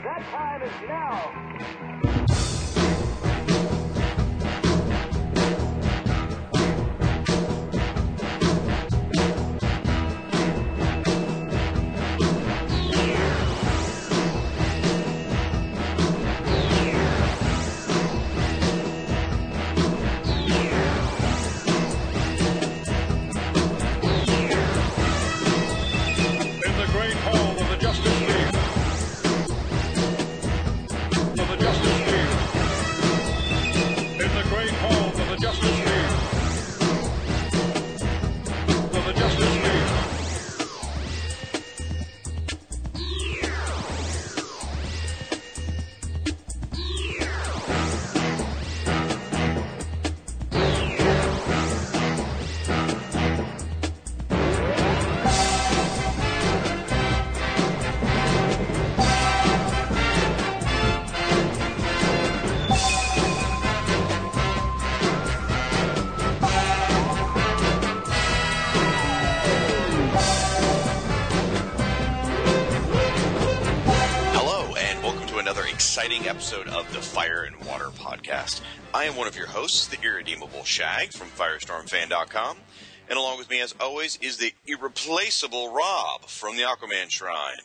That time is now. I am one of your hosts, the irredeemable Shag from FirestormFan.com, and along with me, as always, is the irreplaceable Rob from the Aquaman Shrine.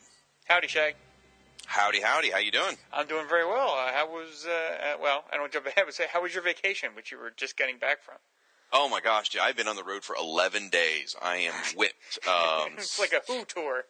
Howdy, Shag. Howdy, howdy, how you doing? I'm doing very well. Uh, how was, uh, uh, well, I don't jump ahead, but say, how was your vacation, which you were just getting back from? Oh my gosh, yeah, I've been on the road for 11 days. I am whipped. Um, it's like a Who tour.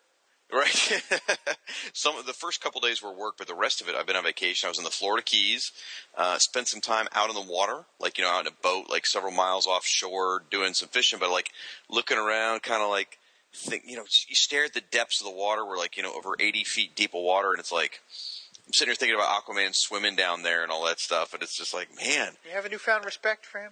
Right. some of the first couple days were work, but the rest of it, I've been on vacation. I was in the Florida Keys, uh, spent some time out in the water, like, you know, out in a boat, like several miles offshore, doing some fishing, but like looking around, kind of like, think, you know, you stare at the depths of the water. We're like, you know, over 80 feet deep of water, and it's like, I'm sitting here thinking about Aquaman swimming down there and all that stuff, and it's just like, man, You have a newfound respect for him?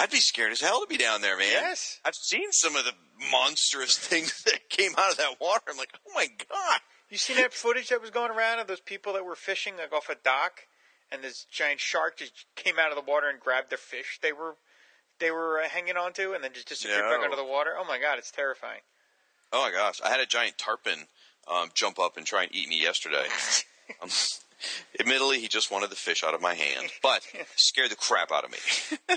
I'd be scared as hell to be down there, man. Yes. I've seen some of the monstrous things that came out of that water. I'm like, oh my god. You seen that footage that was going around of those people that were fishing like off a dock, and this giant shark just came out of the water and grabbed their fish they were they were uh, hanging onto, and then just disappeared back under the water. Oh my god, it's terrifying. Oh my gosh, I had a giant tarpon um, jump up and try and eat me yesterday. um, admittedly, he just wanted the fish out of my hand, but scared the crap out of me.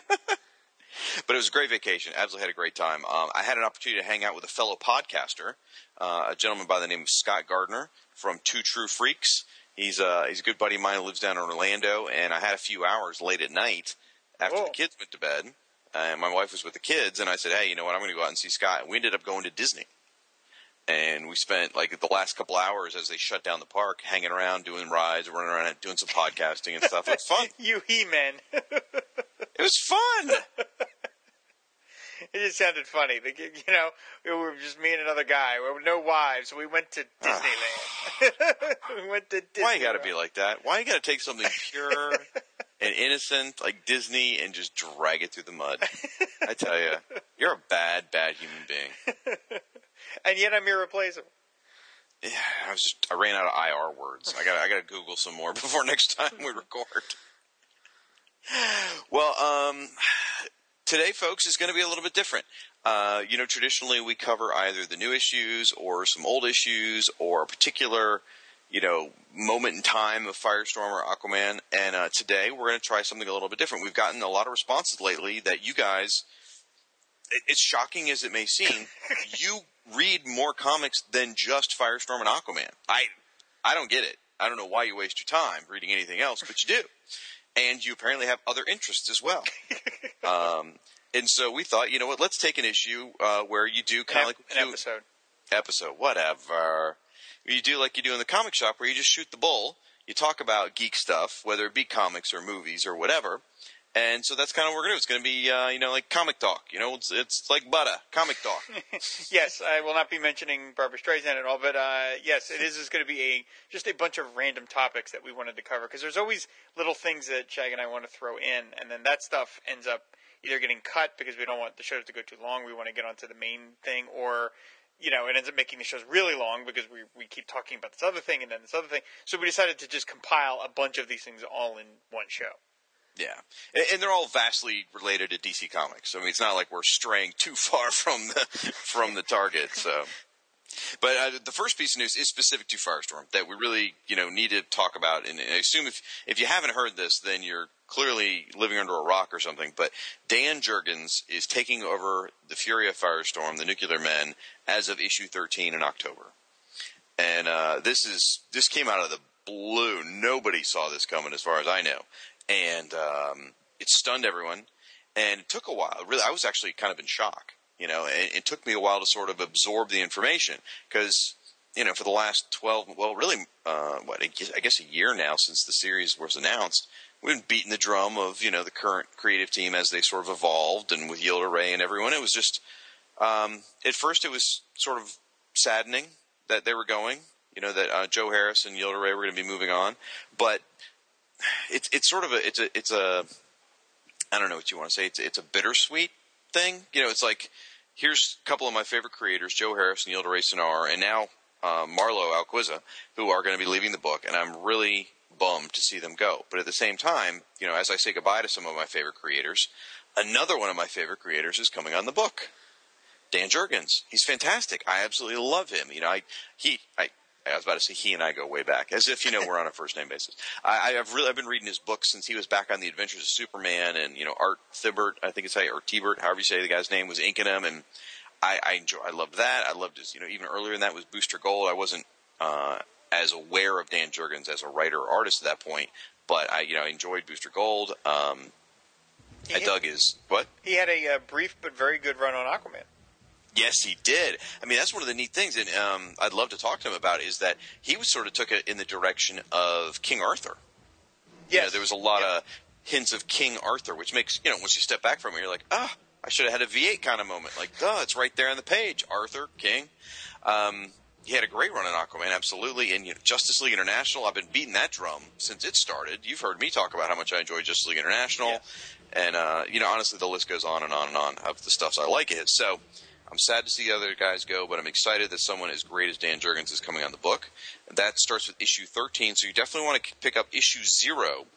But it was a great vacation. Absolutely had a great time. Um, I had an opportunity to hang out with a fellow podcaster, uh, a gentleman by the name of Scott Gardner from Two True Freaks. He's uh, he's a good buddy of mine who lives down in Orlando, and I had a few hours late at night after Whoa. the kids went to bed. And my wife was with the kids, and I said, "Hey, you know what? I'm going to go out and see Scott." And we ended up going to Disney and we spent like the last couple hours as they shut down the park, hanging around, doing rides, running around, doing some podcasting and stuff. It was fun. You he-men. It was fun. It just sounded funny. The, you know, we were just me and another guy. We were no wives. We went to Disneyland. we went to Disney. Why you got to be like that? Why you got to take something pure and innocent like Disney and just drag it through the mud? I tell you, you're a bad, bad human being. And yet I'm irreplaceable. Yeah, I was just I ran out of IR words. I got I got to Google some more before next time we record. Well, um, today, folks, is going to be a little bit different. Uh, you know, traditionally we cover either the new issues or some old issues or a particular, you know, moment in time of Firestorm or Aquaman. And uh, today we're going to try something a little bit different. We've gotten a lot of responses lately that you guys, it's shocking as it may seem, you read more comics than just Firestorm and Aquaman. I, I don't get it. I don't know why you waste your time reading anything else, but you do. And you apparently have other interests as well. um, and so we thought, you know what, let's take an issue uh, where you do kind of like an episode. episode, whatever. You do like you do in the comic shop where you just shoot the bull, you talk about geek stuff, whether it be comics or movies or whatever, And so that's kind of what we're going to do. It's going to be, uh, you know, like comic talk. You know, it's, it's like butter, comic talk. yes, I will not be mentioning Barbra Streisand at all, but uh, yes, it is, is going to be a just a bunch of random topics that we wanted to cover because there's always little things that Shag and I want to throw in, and then that stuff ends up either getting cut because we don't want the shows to go too long. We want to get onto the main thing, or you know, it ends up making the shows really long because we we keep talking about this other thing and then this other thing. So we decided to just compile a bunch of these things all in one show. Yeah, and, and, they're all vastly related to DC Comics. I mean, it's not like we're straying too far from the from the target. So, but uh, the first piece of news is specific to Firestorm that we really, you know, need to talk about. And I assume if if you haven't heard this, then you're clearly living under a rock or something. But Dan Jurgens is taking over the Fury of Firestorm, the Nuclear Men, as of issue 13 in October. And uh, this is this came out of the blue. Nobody saw this coming, as far as I know and um, it stunned everyone. And it took a while. Really, I was actually kind of in shock. You know, and it took me a while to sort of absorb the information because you know for the last twelve, well, really, uh, what I guess, I guess a year now since the series was announced, we've been beating the drum of you know the current creative team as they sort of evolved, and with Yildiray and everyone, it was just um, at first it was sort of saddening that they were going. You know that uh, Joe Harris and Yildiray were going to be moving on, but it's it's sort of a it's a it's a I don't know what you want to say. It's it's a bittersweet thing. You know, it's like here's a couple of my favorite creators, Joe Harris and Yildiray Cinar, and now uh, Marlo Alquiza, who are going to be leaving the book, and I'm really bummed to see them go. But at the same time, you know, as I say goodbye to some of my favorite creators, another one of my favorite creators is coming on the book. Dan Jurgens. He's fantastic. I absolutely love him. You know, I he I I was about to say he and I go way back, as if you know we're on a first name basis. I, have really I've been reading his books since he was back on the Adventures of Superman, and you know Art Thibert, I think it's how or Tibert, however you say the guy's name, was inking him, and I, I enjoy I loved that. I loved his you know even earlier than that was Booster Gold. I wasn't uh, as aware of Dan Jurgens as a writer or artist at that point, but I you know enjoyed Booster Gold. Um, I dug his what he had a uh, brief but very good run on Aquaman. Yes, he did. I mean, that's one of the neat things, and um, I'd love to talk to him about is that he was sort of took it in the direction of King Arthur. Yeah, you know, there was a lot yeah. of hints of King Arthur, which makes you know once you step back from it, you're like, ah, I should have had a V8 kind of moment. Like, oh, it's right there on the page, Arthur King. Um, he had a great run in Aquaman, absolutely, and you know, Justice League International. I've been beating that drum since it started. You've heard me talk about how much I enjoy Justice League International, yeah. and uh, you know, honestly, the list goes on and on and on of the stuff I like it. So I'm sad to see the other guys go, but I'm excited that someone as great as Dan Jurgens is coming on the book. That starts with issue 13, so you definitely want to pick up issue zero,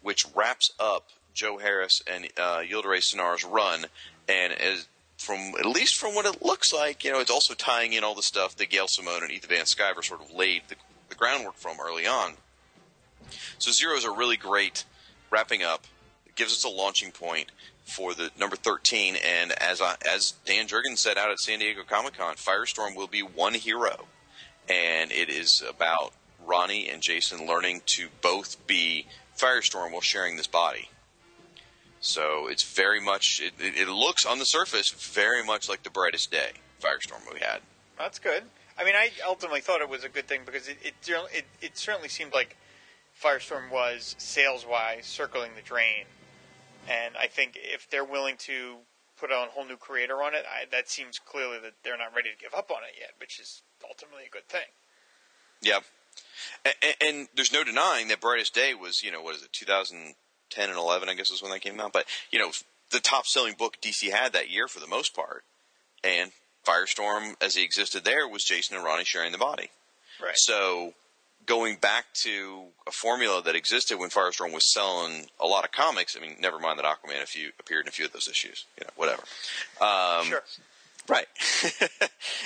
which wraps up Joe Harris and uh, Yildiray run, and as from at least from what it looks like, you know, it's also tying in all the stuff that Gail Simone and Ethan Van Sciver sort of laid the, the groundwork from early on. So zero is a really great wrapping up. It gives us a launching point for the number 13. And as I, as Dan Jurgens said out at San Diego Comic Con, Firestorm will be one hero, and it is about Ronnie and Jason learning to both be Firestorm while sharing this body. So it's very much. It, it, looks on the surface very much like the brightest day Firestorm we had. That's good. I mean, I ultimately thought it was a good thing because it it, it, it certainly seemed like Firestorm was sales wise circling the drain and I think if they're willing to put on a whole new creator on it, I, that seems clearly that they're not ready to give up on it yet, which is ultimately a good thing. Yeah. And, and, there's no denying that Brightest Day was, you know, what is it, 2010 and 11, I guess is when that came out. But, you know, the top selling book DC had that year for the most part. And Firestorm, as he existed there, was Jason and Ronnie sharing the body. Right. So going back to a formula that existed when Firestorm was selling a lot of comics. I mean, never mind that Aquaman a few appeared in a few of those issues. You know, whatever. Um, sure. Right.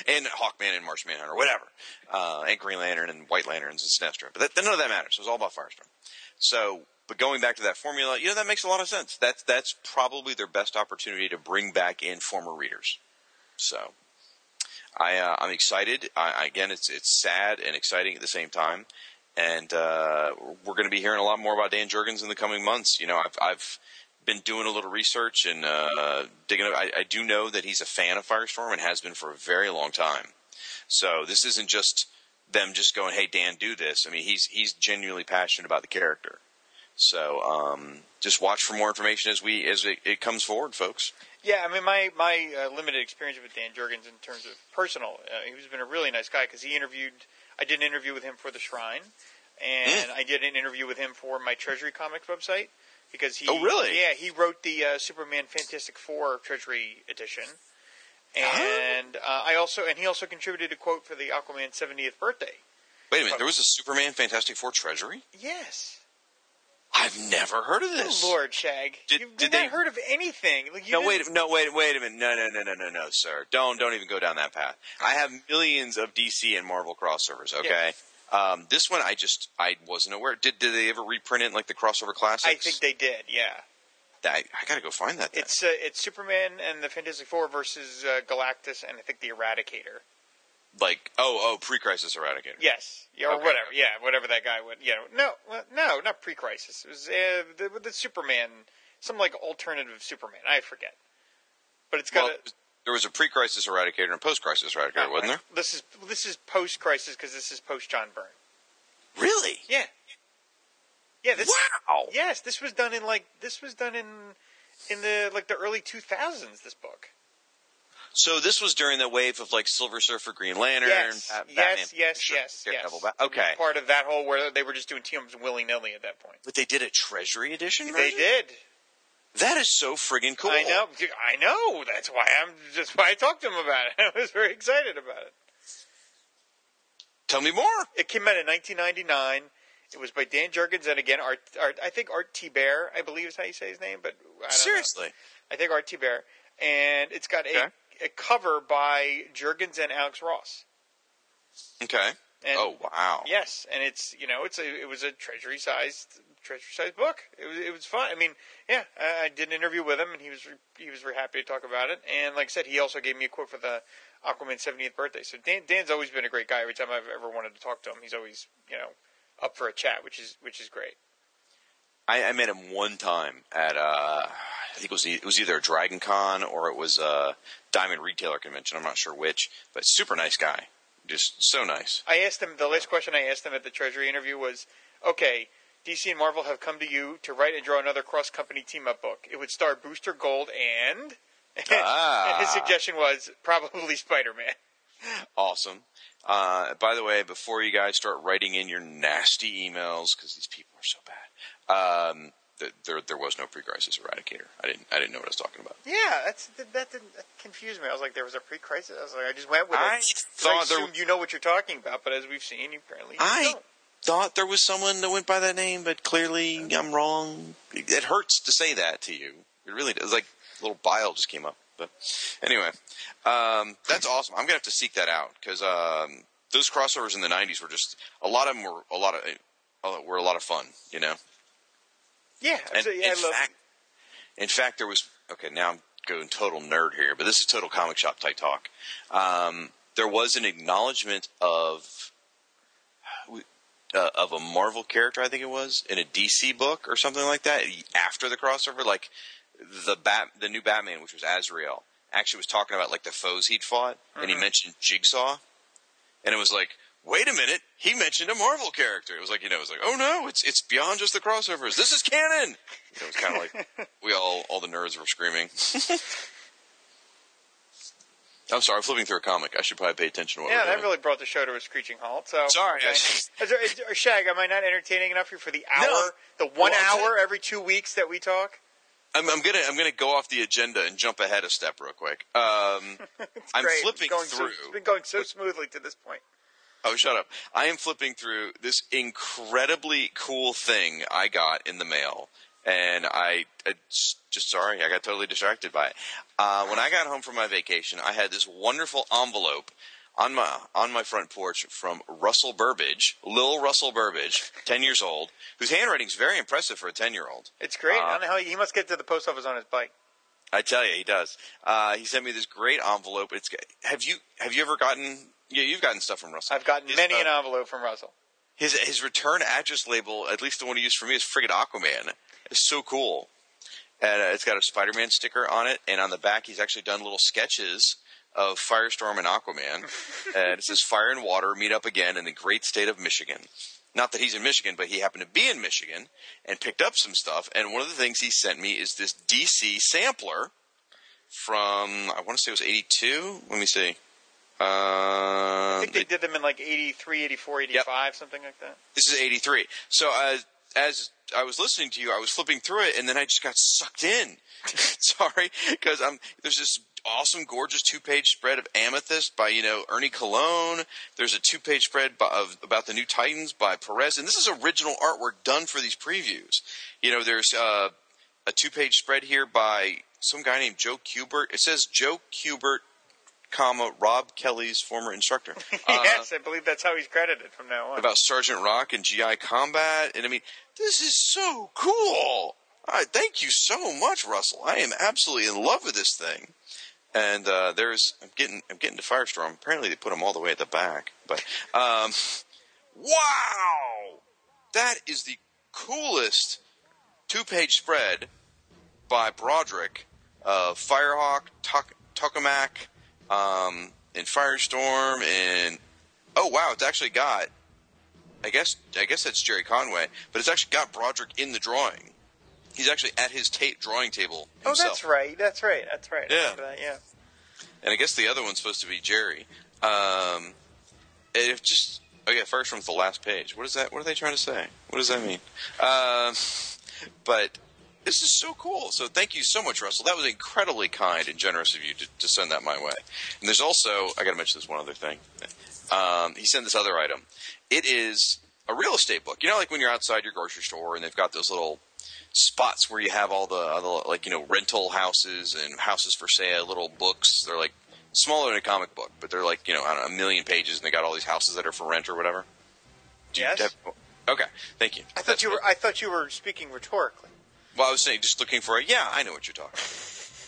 and Hawkman and Martian Manhunter, whatever. Uh, and Green Lantern and White Lanterns and Sinestro. But that, none of that matters. It was all about Firestorm. So, but going back to that formula, you know, that makes a lot of sense. That's, that's probably their best opportunity to bring back in former readers. So, I, uh, I'm excited. I, again, it's it's sad and exciting at the same time, and uh, we're going to be hearing a lot more about Dan Jurgens in the coming months. You know, I've I've been doing a little research and uh, digging. I, I do know that he's a fan of Firestorm and has been for a very long time. So this isn't just them just going, "Hey, Dan, do this." I mean, he's he's genuinely passionate about the character. So um, just watch for more information as we as it, it comes forward, folks. Yeah, I mean, my my uh, limited experience with Dan Jurgens in terms of personal, uh, he's been a really nice guy because he interviewed. I did an interview with him for the Shrine, and I did an interview with him for my Treasury Comics website because he. Oh, really? Yeah, he wrote the uh, Superman Fantastic Four Treasury edition, and uh, I also and he also contributed a quote for the Aquaman 70th birthday. Wait a minute, there was a Superman Fantastic Four treasury. Yes. I've never heard of this. Oh, Lord Shag, Did- you've did not they- heard of anything. Like, No, wait, no, wait, wait a minute. No, no, no, no, no, no, sir. Don't, don't even go down that path. I have millions of DC and Marvel crossovers. Okay, um, this one I just I wasn't aware. Did did they ever reprint it like the crossover classics? I think they did. Yeah. I, I gotta go find that. Then. It's uh, it's Superman and the Fantastic Four versus uh, Galactus and I think the Eradicator. Like oh oh pre-crisis Eradicator. Yes, yeah, or Okay. whatever. Yeah, whatever that guy would. You know, no, no, not pre-crisis. It was uh, the, the Superman, some like alternative Superman. I forget, but it's got Well, a. there was a pre-crisis Eradicator and a post-crisis Eradicator, oh, wasn't there? This is this is post-crisis because this is post John Byrne. Really? Yeah, yeah. This, wow. Yes, this was done in like this was done in in the like the early two thousands. This book. So this was during the wave of like Silver Surfer, Green Lantern, Yes, Bat- yes, Batman, yes, Sure, yes, Daredevil, yes. Bat- okay, Part of that whole where they were just doing teams willy nilly at that point. but they did a Treasury edition. They did. That is so friggin' cool. I know. I know. That's why I'm. That's why I talked to him about it. I was very excited about it. Tell me more. It came out in 1999. It was by Dan Jurgens and again Art. Art I think Art T. Bear. I believe is how you say his name, but I don't know. Seriously. I think Art T. Bear, and it's got Okay. a cover by Jurgens and Alex Ross. Okay. And oh wow. Yes, and it's you know it's a it was a treasury sized treasury sized book. It was it was fun. I mean, yeah, I, I did an interview with him, and he was he was very happy to talk about it. And like I said, he also gave me a quote for the Aquaman 70th birthday. So Dan, Dan's always been a great guy. Every time I've ever wanted to talk to him, he's always you know up for a chat, which is which is great. I, I met him one time at uh, I think it was it was either a Dragon Con or it was a Diamond Retailer Convention. I'm not sure which, but super nice guy, just so nice. I asked him the last question I asked him at the Treasury interview was, okay, DC and Marvel have come to you to write and draw another cross company team up book. It would star Booster Gold and Ah. and his suggestion was probably Spider Man. Awesome. Uh, by the way, before you guys start writing in your nasty emails, because these people are so bad, um, there there was no pre-crisis Eradicator. I didn't I didn't know what I was talking about. Yeah, that's that, that didn't that confused me. I was like, there was a pre-crisis. I was like, I just went with it. I it. thought I there- you know what you're talking about, but as we've seen, you apparently I don't. thought there was someone that went by that name, but clearly I'm wrong. It hurts to say that to you. It really does. Like a little bile just came up. But anyway, um, that's awesome. I'm gonna have to seek that out because um, those crossovers in the '90s were just a lot of them were a lot of uh, were a lot of fun. You know. Yeah, And so, yeah, in love. fact, in fact, there was okay. Now I'm going total nerd here, but this is total comic shop type talk. Um, there was an acknowledgement of uh, of a Marvel character, I think it was, in a DC book or something like that after the crossover, like the bat, the new Batman, which was Azrael, actually was talking about like the foes he'd fought, and he mentioned Jigsaw, and it was like. Wait a minute! He mentioned a Marvel character. It was like you know, it was like, oh no, it's it's beyond just the crossovers. This is canon. It was kind of like we all all the nerds were screaming. I'm sorry, I'm flipping through a comic. I should probably pay attention to what Yeah, that doing. really brought the show to a screeching halt. So Sorry, okay. just- Is there, is, or Shag, am I not entertaining enough here for the hour, No. the one Well, hour every two weeks that we talk? I'm, I'm gonna I'm gonna go off the agenda and jump ahead a step real quick. Um, I'm flipping going so- through. it's been going so smoothly to this point. Oh, shut up! I am flipping through this incredibly cool thing I got in the mail, and I, I just sorry I got totally distracted by it. Uh, when I got home from my vacation, I had this wonderful envelope on my on my front porch from Russell Burbage, Lil Russell Burbage, ten years old, whose handwriting is very impressive for a ten year old. It's great. Uh, I don't know how he, he must get to the post office on his bike. I tell you, he does. Uh, he sent me this great envelope. It's have you have you ever gotten? Yeah, you've gotten stuff from Russell. I've gotten His, many uh, an envelope from Russell. his his return address label, at least the one he used for me, is friggin' Aquaman. It's so cool, and uh, it's got a Spider-Man sticker on it, and on the back he's actually done little sketches of Firestorm and Aquaman, and it says "Fire and Water meet up again in the great state of Michigan." Not that he's in Michigan, but he happened to be in Michigan and picked up some stuff. And one of the things he sent me is this DC sampler from I want to say it was 82. Let me see. Uh, I think they did them in like 83, 84, 85, something like that. This is 83. So as as I was listening to you, I was flipping through it, and then I just got sucked in. Sorry, because I'm there's this awesome, gorgeous two page spread of Amethyst by you know Ernie Colón. There's a two page spread by, of about the new Titans by Perez, and this is original artwork done for these previews. You know, there's uh, a two page spread here by some guy named Joe Kubert. It says Joe Kubert, comma Rob Kelly's former instructor. Uh, yes, I believe that's how he's credited from now on. about Sergeant Rock and GI Combat, and I mean, this is so cool. I thank you so much, Russell. I am absolutely in love with this thing. And uh, there's, I'm getting, I'm getting to Firestorm. Apparently, they put them all the way at the back. But um, wow, that is the coolest two-page spread by Broderick of Firehawk, Tok- Tokamak, um, and Firestorm, and oh wow, it's actually got. I guess I guess that's Gerry Conway, but it's actually got Broderick in the drawing. He's actually at his tape drawing table oh, that's right. That's right. That's right. Yeah. that, yeah. And I guess the other one's supposed to be Jerry. Um, it just oh yeah, first one's the last page. What is that? What are they trying to say? What does that mean? Um, but this is so cool. So thank you so much, Russell. That was incredibly kind and generous of you to, to send that my way. And there's also I got to mention this one other thing. Um, he sent this other item. It is a real estate book. You know, like when you're outside your grocery store and they've got those little spots where you have all the, all the like you know rental houses and houses for sale, little books. They're like smaller than a comic book, but they're like you know I don't know, a million pages, and they got all these houses that are for rent or whatever. Do Yes. have- okay, thank you. I thought That's you were. I thought you were speaking rhetorically. Well, I was saying just looking for a yeah, I know what you're talking. about.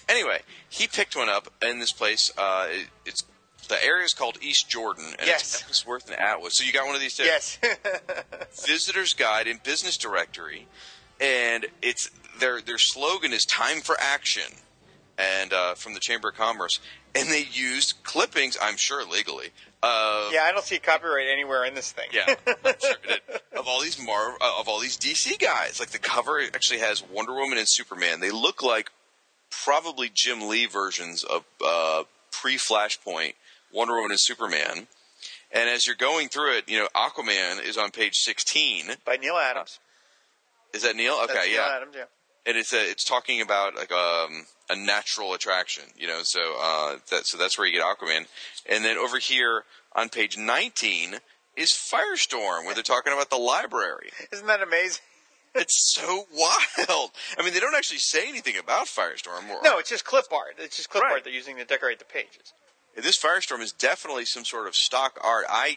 Anyway, he picked one up in this place. Uh, it, it's the area is called East Jordan, and Yes. it's Ellsworth and Atwood. So you got one of these too. Yes. Visitor's Guide and Business Directory, and it's their their slogan is "Time for Action," and uh, from the Chamber of Commerce, and they used clippings, I'm sure legally, of yeah, I don't see copyright anywhere in this thing. yeah, sure of all these Mar uh, of all these DC guys. Like the cover actually has Wonder Woman and Superman. They look like probably Jim Lee versions of uh, pre Flashpoint Wonder Woman and Superman. And as you're going through it, you know Aquaman is on page 16. By Neal Adams. Is that Neal? Okay, That's Neal yeah. Adams, yeah. And it's a, it's talking about like um, a natural attraction, you know. So uh, that so that's where you get Aquaman. And then over here on page 19 is Firestorm, where they're talking about the library. Isn't that amazing? It's so wild. I mean, they don't actually say anything about Firestorm. Or, No, it's just clip art. It's just clip Right. art they're using to decorate the pages. this Firestorm is definitely some sort of stock art. I,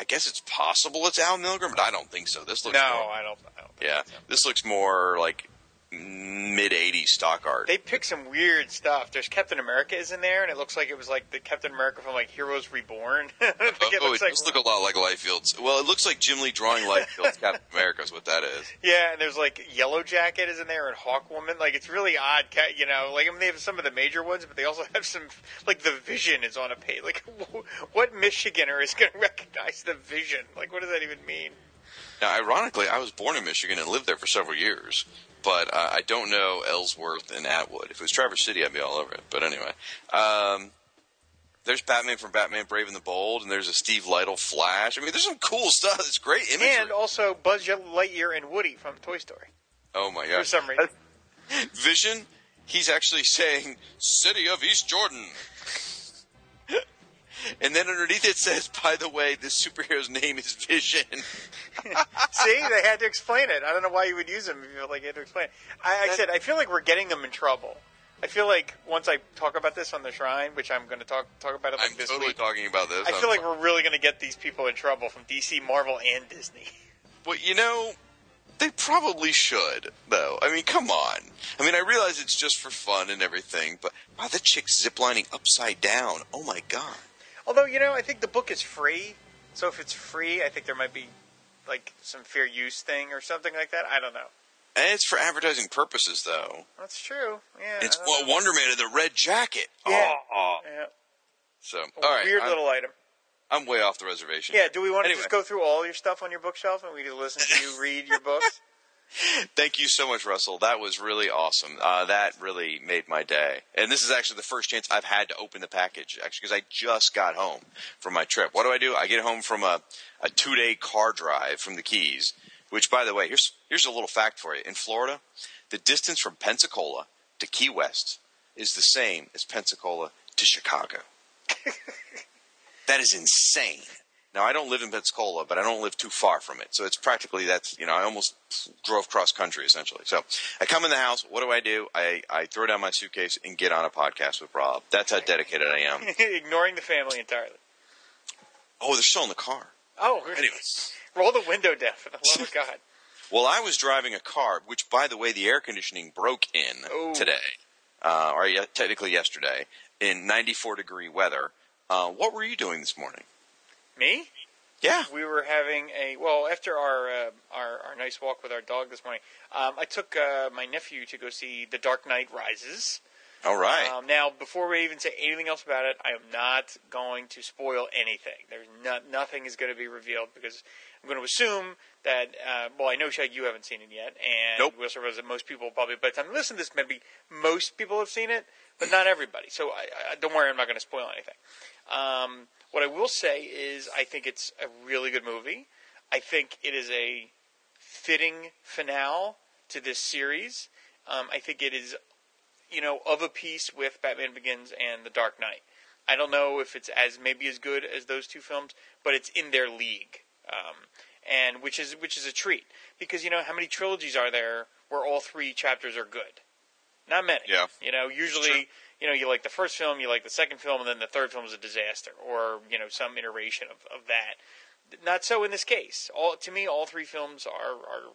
I guess it's possible it's Al Milgrom, but I don't think so. This looks No, more, I don't. I don't think yeah, so. this looks more like mid '80s stock art. They pick some weird stuff. There's Captain America is in there, and it looks like it was like the Captain America from like Heroes Reborn. Think oh, it looks oh, it like does look a lot like Liefeld's. Well, it looks like Jim Lee drawing Liefeld's Captain America is what that is. yeah, and there's like Yellow Jacket is in there and Hawk Woman. Like it's really odd, ca- you know. Like I mean, they have some of the major ones, but they also have some like the Vision is on a page. Like what Michiganer is going to recognize the Vision? Like what does that even mean? Now, ironically, I was born in Michigan and lived there for several years, but uh, I don't know Ellsworth and Atwood. If it was Traverse City, I'd be all over it. But anyway, um, there's Batman from Batman Brave and the Bold, and there's a Steve Lightle Flash. I mean, there's some cool stuff. It's great imagery. And also Buzz Lightyear and Woody from Toy Story. oh my god! For some reason. Vision. He's actually saying "City of East Jordan." And then underneath it says, by the way, this superhero's name is Vision. See, they had to explain it. I don't know why you would use them if you felt like you had to explain it. I, I said, I feel like we're getting them in trouble. I feel like once I talk about this on the shrine, which I'm going to talk talk about it like I'm this totally week, talking about this. I I'm feel like sorry. we're really going to get these people in trouble from DC, Marvel, and Disney. But you know, they probably should, though. I mean, come on. I mean, I realize it's just for fun and everything, but wow, that chick's ziplining upside down. Oh my god. Although, you know, I think the book is free, so if it's free, I think there might be like some fair use thing or something like that. I don't know. And it's for advertising purposes, though. That's true. Yeah. It's well. Wonder Man in the red jacket. Yeah. Oh, oh. Yeah. So, all right. weird I'm- little item. I'm way off the reservation. Yeah. Do we want to Anyway. just go through all your stuff on your bookshelf and we just listen to you read your books? Thank you so much, Russell. That was really awesome. Uh, that really made my day. And this is actually the first chance I've had to open the package, actually, because I just got home from my trip. What do I do? I get home from a, a two day car drive from the Keys, which, by the way, here's, here's a little fact for you. In Florida, the distance from Pensacola to Key West is the same as Pensacola to Chicago. that is insane. Now I don't live in Pensacola, but I don't live too far from it, so it's practically that's you know I almost drove cross country essentially. So I come in the house. What do I do? I I throw down my suitcase and get on a podcast with Rob. That's how dedicated I am. Ignoring the family entirely. Oh, they're still in the car. Oh, Anyways. roll the window down for the love of God. Well, I was driving a car, which, by the way, the air conditioning broke in Ooh. today, uh, or ye- technically yesterday, in 94 degree weather. Uh, what were you doing this morning? Me? Yeah. We were having a well after our uh, our, our nice walk with our dog this morning. Um, I took uh, my nephew to go see The Dark Knight Rises. All right. Um, now, before we even say anything else about it, I am not going to spoil anything. There's not, nothing is going to be revealed because I'm going to assume that. Uh, well, I know Shag, you haven't seen it yet, and Nope. we also realize that most people probably by the time they listen to this, maybe most people have seen it, but not everybody. So I, I, don't worry, I'm not going to spoil anything. Um, what I will say is, I think it's a really good movie. I think it is a fitting finale to this series. Um, I think it is you know, of a piece with Batman Begins and The Dark Knight. I don't know if it's as maybe as good as those two films, but it's in their league, um, and which is which is a treat because you know how many trilogies are there where all three chapters are good? Not many. Yeah. You know, usually you know you like the first film, you like the second film, and then the third film is a disaster, or you know some iteration of, of that. Not so in this case. All to me, all three films are are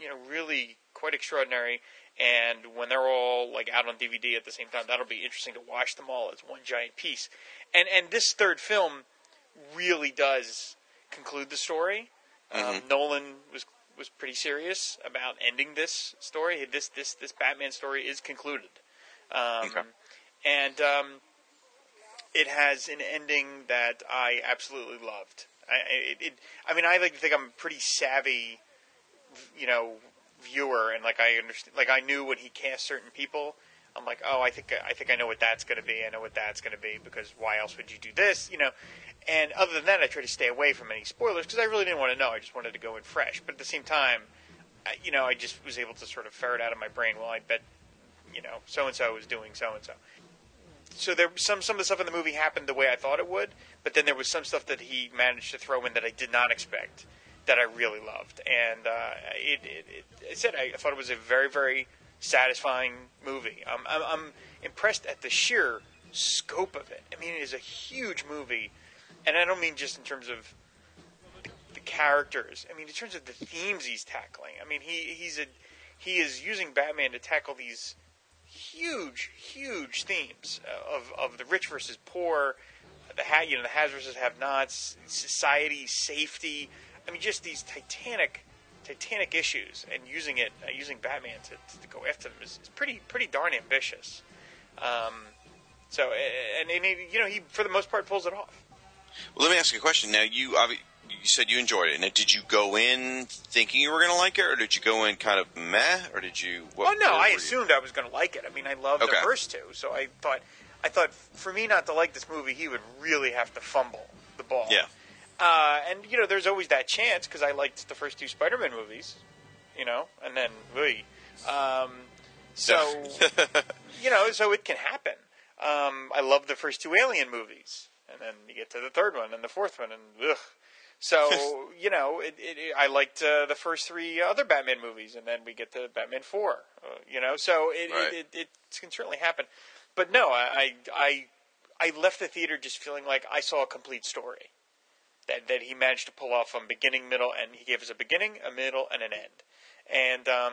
you know really quite extraordinary and when they're all like out on DVD at the same time, that'll be interesting to watch them all as one giant piece. And and this third film really does conclude the story. Um, Nolan was was pretty serious about ending this story. This this this Batman story is concluded, um, Okay. And um, it has an ending that I absolutely loved. I it, it I mean I like to think I'm a pretty savvy, you know, viewer, and like I understand, like I knew when he cast certain people. I'm like, oh, I think I think I know what that's going to be. I know what that's going to be because why else would you do this? You know. And other than that, I try to stay away from any spoilers because I really didn't want to know. I just wanted to go in fresh. But at the same time, I, you know, I just was able to sort of ferret out of my brain. Well, I bet, you know, so and so is doing so and so. So there some some of the stuff in the movie happened the way I thought it would, but then there was some stuff that he managed to throw in that I did not expect that I really loved, and uh, it, it, it I said I thought it was a very very satisfying movie. Um, I'm, I'm impressed at the sheer scope of it. I mean, it is a huge movie, and I don't mean just in terms of the, the characters. I mean, in terms of the themes he's tackling. I mean, he he's a he is using Batman to tackle these huge, huge themes uh, of of the rich versus poor, the ha- you know the has versus have-nots, society, safety. I mean, just these titanic, titanic issues, and using it, uh, using Batman to, to go after them is, is pretty pretty darn ambitious. Um, so, and, and you know, he for the most part pulls it off. Well, let me ask you a question. Now, you you said you enjoyed it. Now, did you go in thinking you were going to like it, or did you go in kind of meh, or did you? What, oh no, I were you? assumed I was going to like it. I mean, I loved Okay. the first two, so I thought, I thought for me not to like this movie, he would really have to fumble the ball. Yeah. Uh, and you know, there's always that chance because I liked the first two Spider-Man movies, you know, and then we. Um, so you know, so it can happen. Um, I love the first two Alien movies, and then you get to the third one and the fourth one, and ugh. So you know, it, it, I liked uh, the first three other Batman movies, and then we get to Batman Four. Uh, you know, so it, Right. it, it, it can certainly happen. But no, I, I I left the theater just feeling like I saw a complete story that that he managed to pull off from beginning, middle, and he gave us a beginning, a middle, and an end. And um,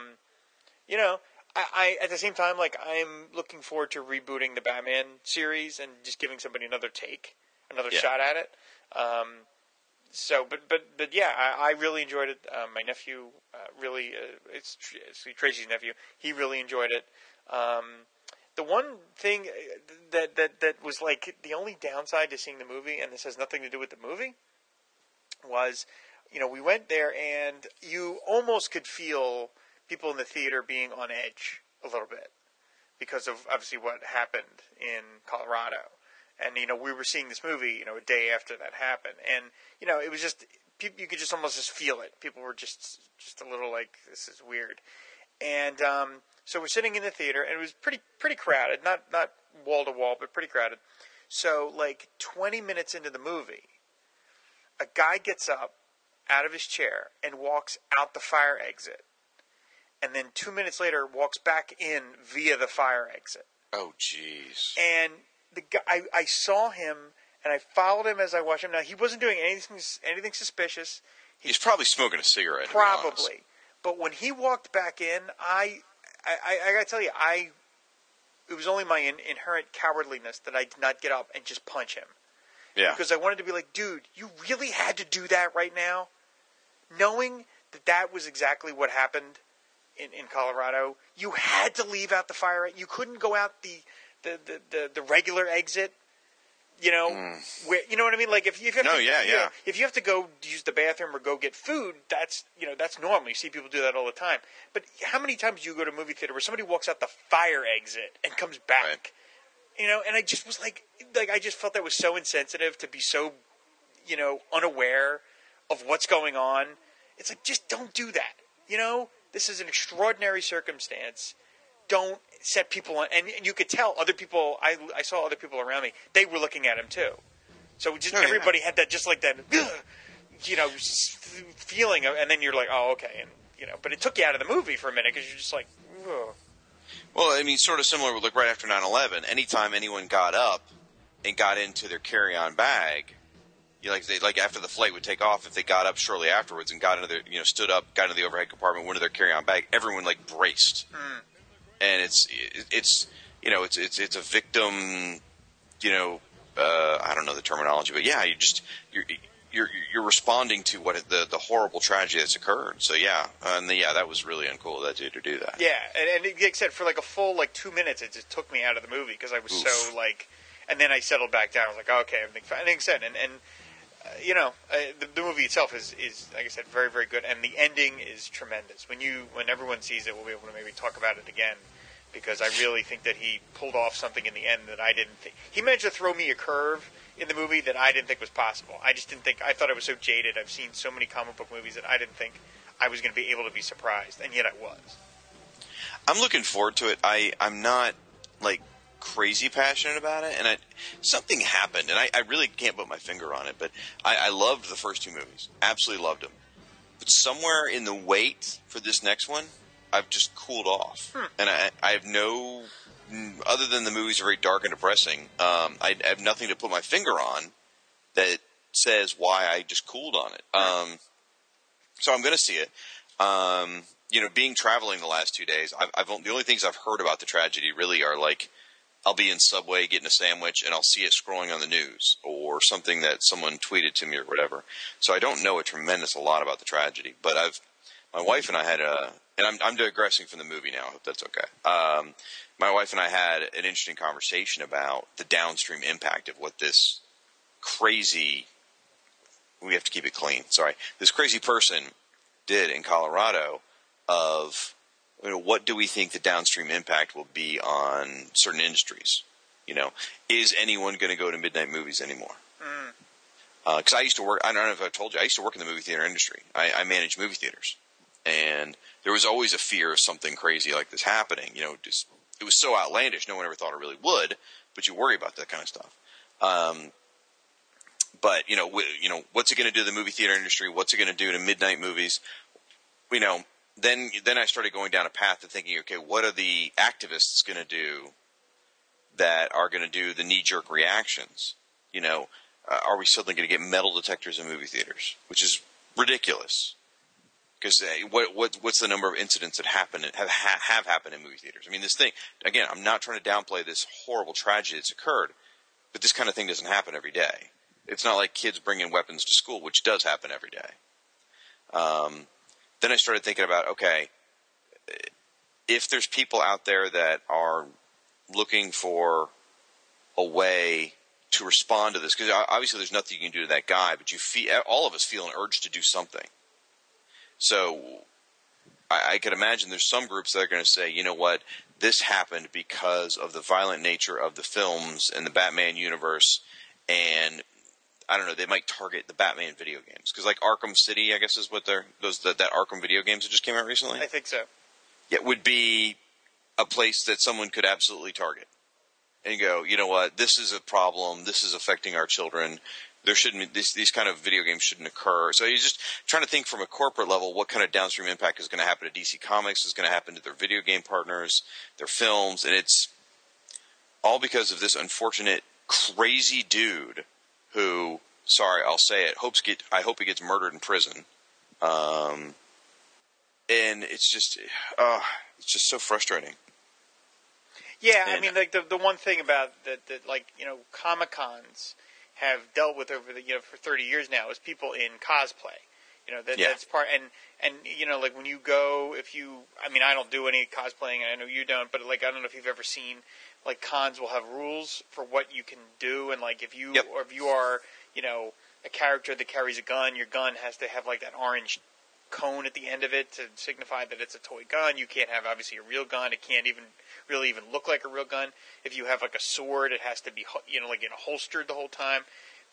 you know, I, I at the same time like I'm looking forward to rebooting the Batman series and just giving somebody another take, another Yeah. shot at it. Um, so, but but but yeah, I, I really enjoyed it. Uh, my nephew uh, really, uh, it's, it's Tracy's nephew. He really enjoyed it. Um, the one thing uh, that that that was like the only downside to seeing the movie, and this has nothing to do with the movie, was you know we went there and you almost could feel people in the theater being on edge a little bit because of obviously what happened in Colorado. And you know, we were seeing this movie, you know, a day after that happened, and you know, it was just you could just almost just feel it. People were just just a little like, this is weird. And um, so we're sitting in the theater, and it was pretty pretty crowded, not not wall to wall, but pretty crowded. So like 20 minutes into the movie, a guy gets up out of his chair and walks out the fire exit and then two minutes later walks back in via the fire exit. Oh, jeez. And the guy, I, I saw him and I followed him as I watched him. Now he wasn't doing anything anything suspicious. He's probably smoking a cigarette. Probably, but when he walked back in, I, I, I, I gotta tell you, I, it was only my in, inherent cowardliness that I did not get up and just punch him. Yeah. Because I wanted to be like, dude, you really had to do that right now, knowing that that was exactly what happened in, in Colorado, you had to leave out the fire. You couldn't go out the the, the, the, the regular exit. You know, mm. where you know what I mean? Like if you, if you have no, to, yeah, yeah. Know, if you have to go use the bathroom or go get food, that's you know that's normal. You see people do that all the time. But how many times do you go to a movie theater where somebody walks out the fire exit and comes back? Right. You know, and I just was like, like I just felt that was so insensitive to be so, you know, unaware of what's going on. It's like just don't do that. You know, this is an extraordinary circumstance. Don't set people on, and you could tell other people. I, I saw other people around me. They were looking at him too. So just oh, everybody yeah. had that, just like that, you know, feeling, of, and then you're like, oh, okay, and you know, but it took you out of the movie for a minute because you're just like, Ugh. well, I mean, sort of similar with like right after 9/11. Anytime anyone got up and got into their carry-on bag, you like they like after the flight would take off, if they got up shortly afterwards and got into their, you know, stood up, got into the overhead compartment, went to their carry-on bag, everyone like braced, mm. And it's it's you know it's it's it's a victim, you know, uh, I don't know the terminology, but yeah, you just you're you're you're responding to what the the horrible tragedy that's occurred. So yeah, and the, yeah, that was really uncool that dude to do that. Yeah, and, and except for like a full like two minutes, it just took me out of the movie because I was Oof. so like, and then I settled back down. I was like, okay, everything fine. And like I said, and and you know, uh, the, the, movie itself is, is, like I said, very, very good, and the ending is tremendous. When you, when everyone sees it, we'll be able to maybe talk about it again, because I really think that he pulled off something in the end that I didn't think. He managed to throw me a curve in the movie that I didn't think was possible. I just didn't think. I thought I was so jaded. I've seen so many comic book movies that I didn't think I was going to be able to be surprised, and yet I was. I'm looking forward to it. I, I'm not like crazy passionate about it, and I, something happened, and I, I, really can't put my finger on it, but I, I, loved the first two movies, absolutely loved them. But somewhere in the wait for this next one, I've just cooled off, hmm. and I, I, have no, other than the movies are very dark and depressing. Um, I, have nothing to put my finger on that says why I just cooled on it. Hmm. Um, so I'm going to see it. Um, you know, being traveling the last two days, I've, I've, the only things I've heard about the tragedy really are like I'll be in Subway getting a sandwich and I'll see it scrolling on the news or something that someone tweeted to me or whatever. So I don't know a tremendous a lot about the tragedy, but I've my wife and I had a and I'm, I'm digressing from the movie now. I hope that's okay. Um, my wife and I had an interesting conversation about the downstream impact of what this crazy we have to keep it clean. Sorry, this crazy person did in Colorado of you know, what do we think the downstream impact will be on certain industries? You know, is anyone going to go to midnight movies anymore? Because mm. uh, I used to work. I don't know if I told you. I used to work in the movie theater industry. I, I managed movie theaters, and there was always a fear of something crazy like this happening. You know, just it was so outlandish. No one ever thought it really would, but you worry about that kind of stuff. Um, but you know, w- you know, what's it going to do to the movie theater industry? What's it going to do to midnight movies? You know, then then I started going down a path of thinking, okay, what are the activists going to do that are going to do the knee jerk reactions? You know, uh, are we suddenly going to get metal detectors in movie theaters, which is ridiculous? Because uh, what, what what's the number of incidents that happen have have happened in movie theaters? I mean, this thing again. I'm not trying to downplay this horrible tragedy that's occurred, but this kind of thing doesn't happen every day. It's not like kids bringing weapons to school, which does happen every day. Um, then I started thinking about okay, if there's people out there that are looking for a way to respond to this because obviously there's nothing you can do to that guy, but you feel all of us feel an urge to do something. So I, I could imagine there's some groups that are going to say, you know what, this happened because of the violent nature of the films and the Batman universe, and I don't know, they might target the Batman video games because like Arkham City, I guess is what they're those that, that Arkham video games that just came out recently. I think so. Yeah, would be a place that someone could absolutely target and go, you know what, this is a problem. This is affecting our children. There shouldn't these these kind of video games shouldn't occur. So you're just trying to think from a corporate level, what kind of downstream impact is going to happen to DC Comics, is going to happen to their video game partners, their films, and it's all because of this unfortunate crazy dude who, sorry, I'll say it, hopes get I hope he gets murdered in prison. Um, and it's just, uh, it's just so frustrating. Yeah, I mean, like the the one thing about that that like you know comic cons have dealt with over the you know for thirty years now is people in cosplay. You know that Yeah. that's part and and you know like when you go if you I mean I don't do any cosplaying and I know you don't but like I don't know if you've ever seen like cons will have rules for what you can do and like if you Yep. or if you are you know a character that carries a gun your gun has to have like that orange cone at the end of it to signify that it's a toy gun. You can't have obviously a real gun. It can't even really even look like a real gun. If you have like a sword, it has to be you know like in a holstered the whole time.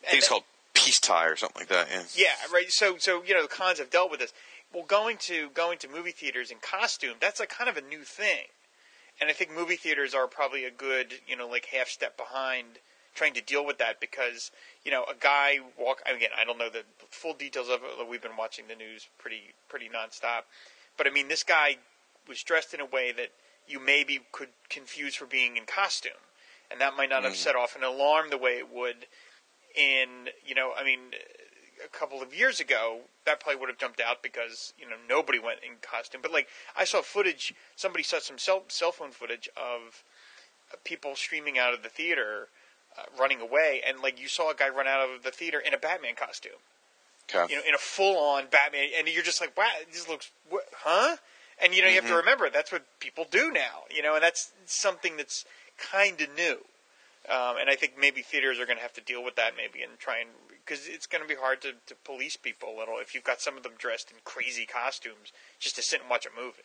I think it's that- called peace tie or something like that. Yeah. yeah, right. So, so you know, the cons have dealt with this. Well, going to going to movie theaters in costume, that's like kind of a new thing, and I think movie theaters are probably a good, you know, like half step behind trying to deal with that because you know a guy walk again. I don't know the full details of it. We've been watching the news pretty pretty nonstop, but I mean, this guy was dressed in a way that you maybe could confuse for being in costume, and that might not have mm. set off an alarm the way it would in you know I mean a couple of years ago that probably would have jumped out because you know nobody went in costume but like I saw footage somebody saw some cell, cell phone footage of people streaming out of the theater uh, running away and like you saw a guy run out of the theater in a Batman costume Okay. you know, in a full-on Batman, and you're just like, wow, this looks, what, huh? And you know, you have to remember that's what people do now, you know, and that's something that's kind of new. Um, and I think maybe theaters are going to have to deal with that, maybe, and try and because it's going to be hard to, to police people a little if you've got some of them dressed in crazy costumes just to sit and watch a movie.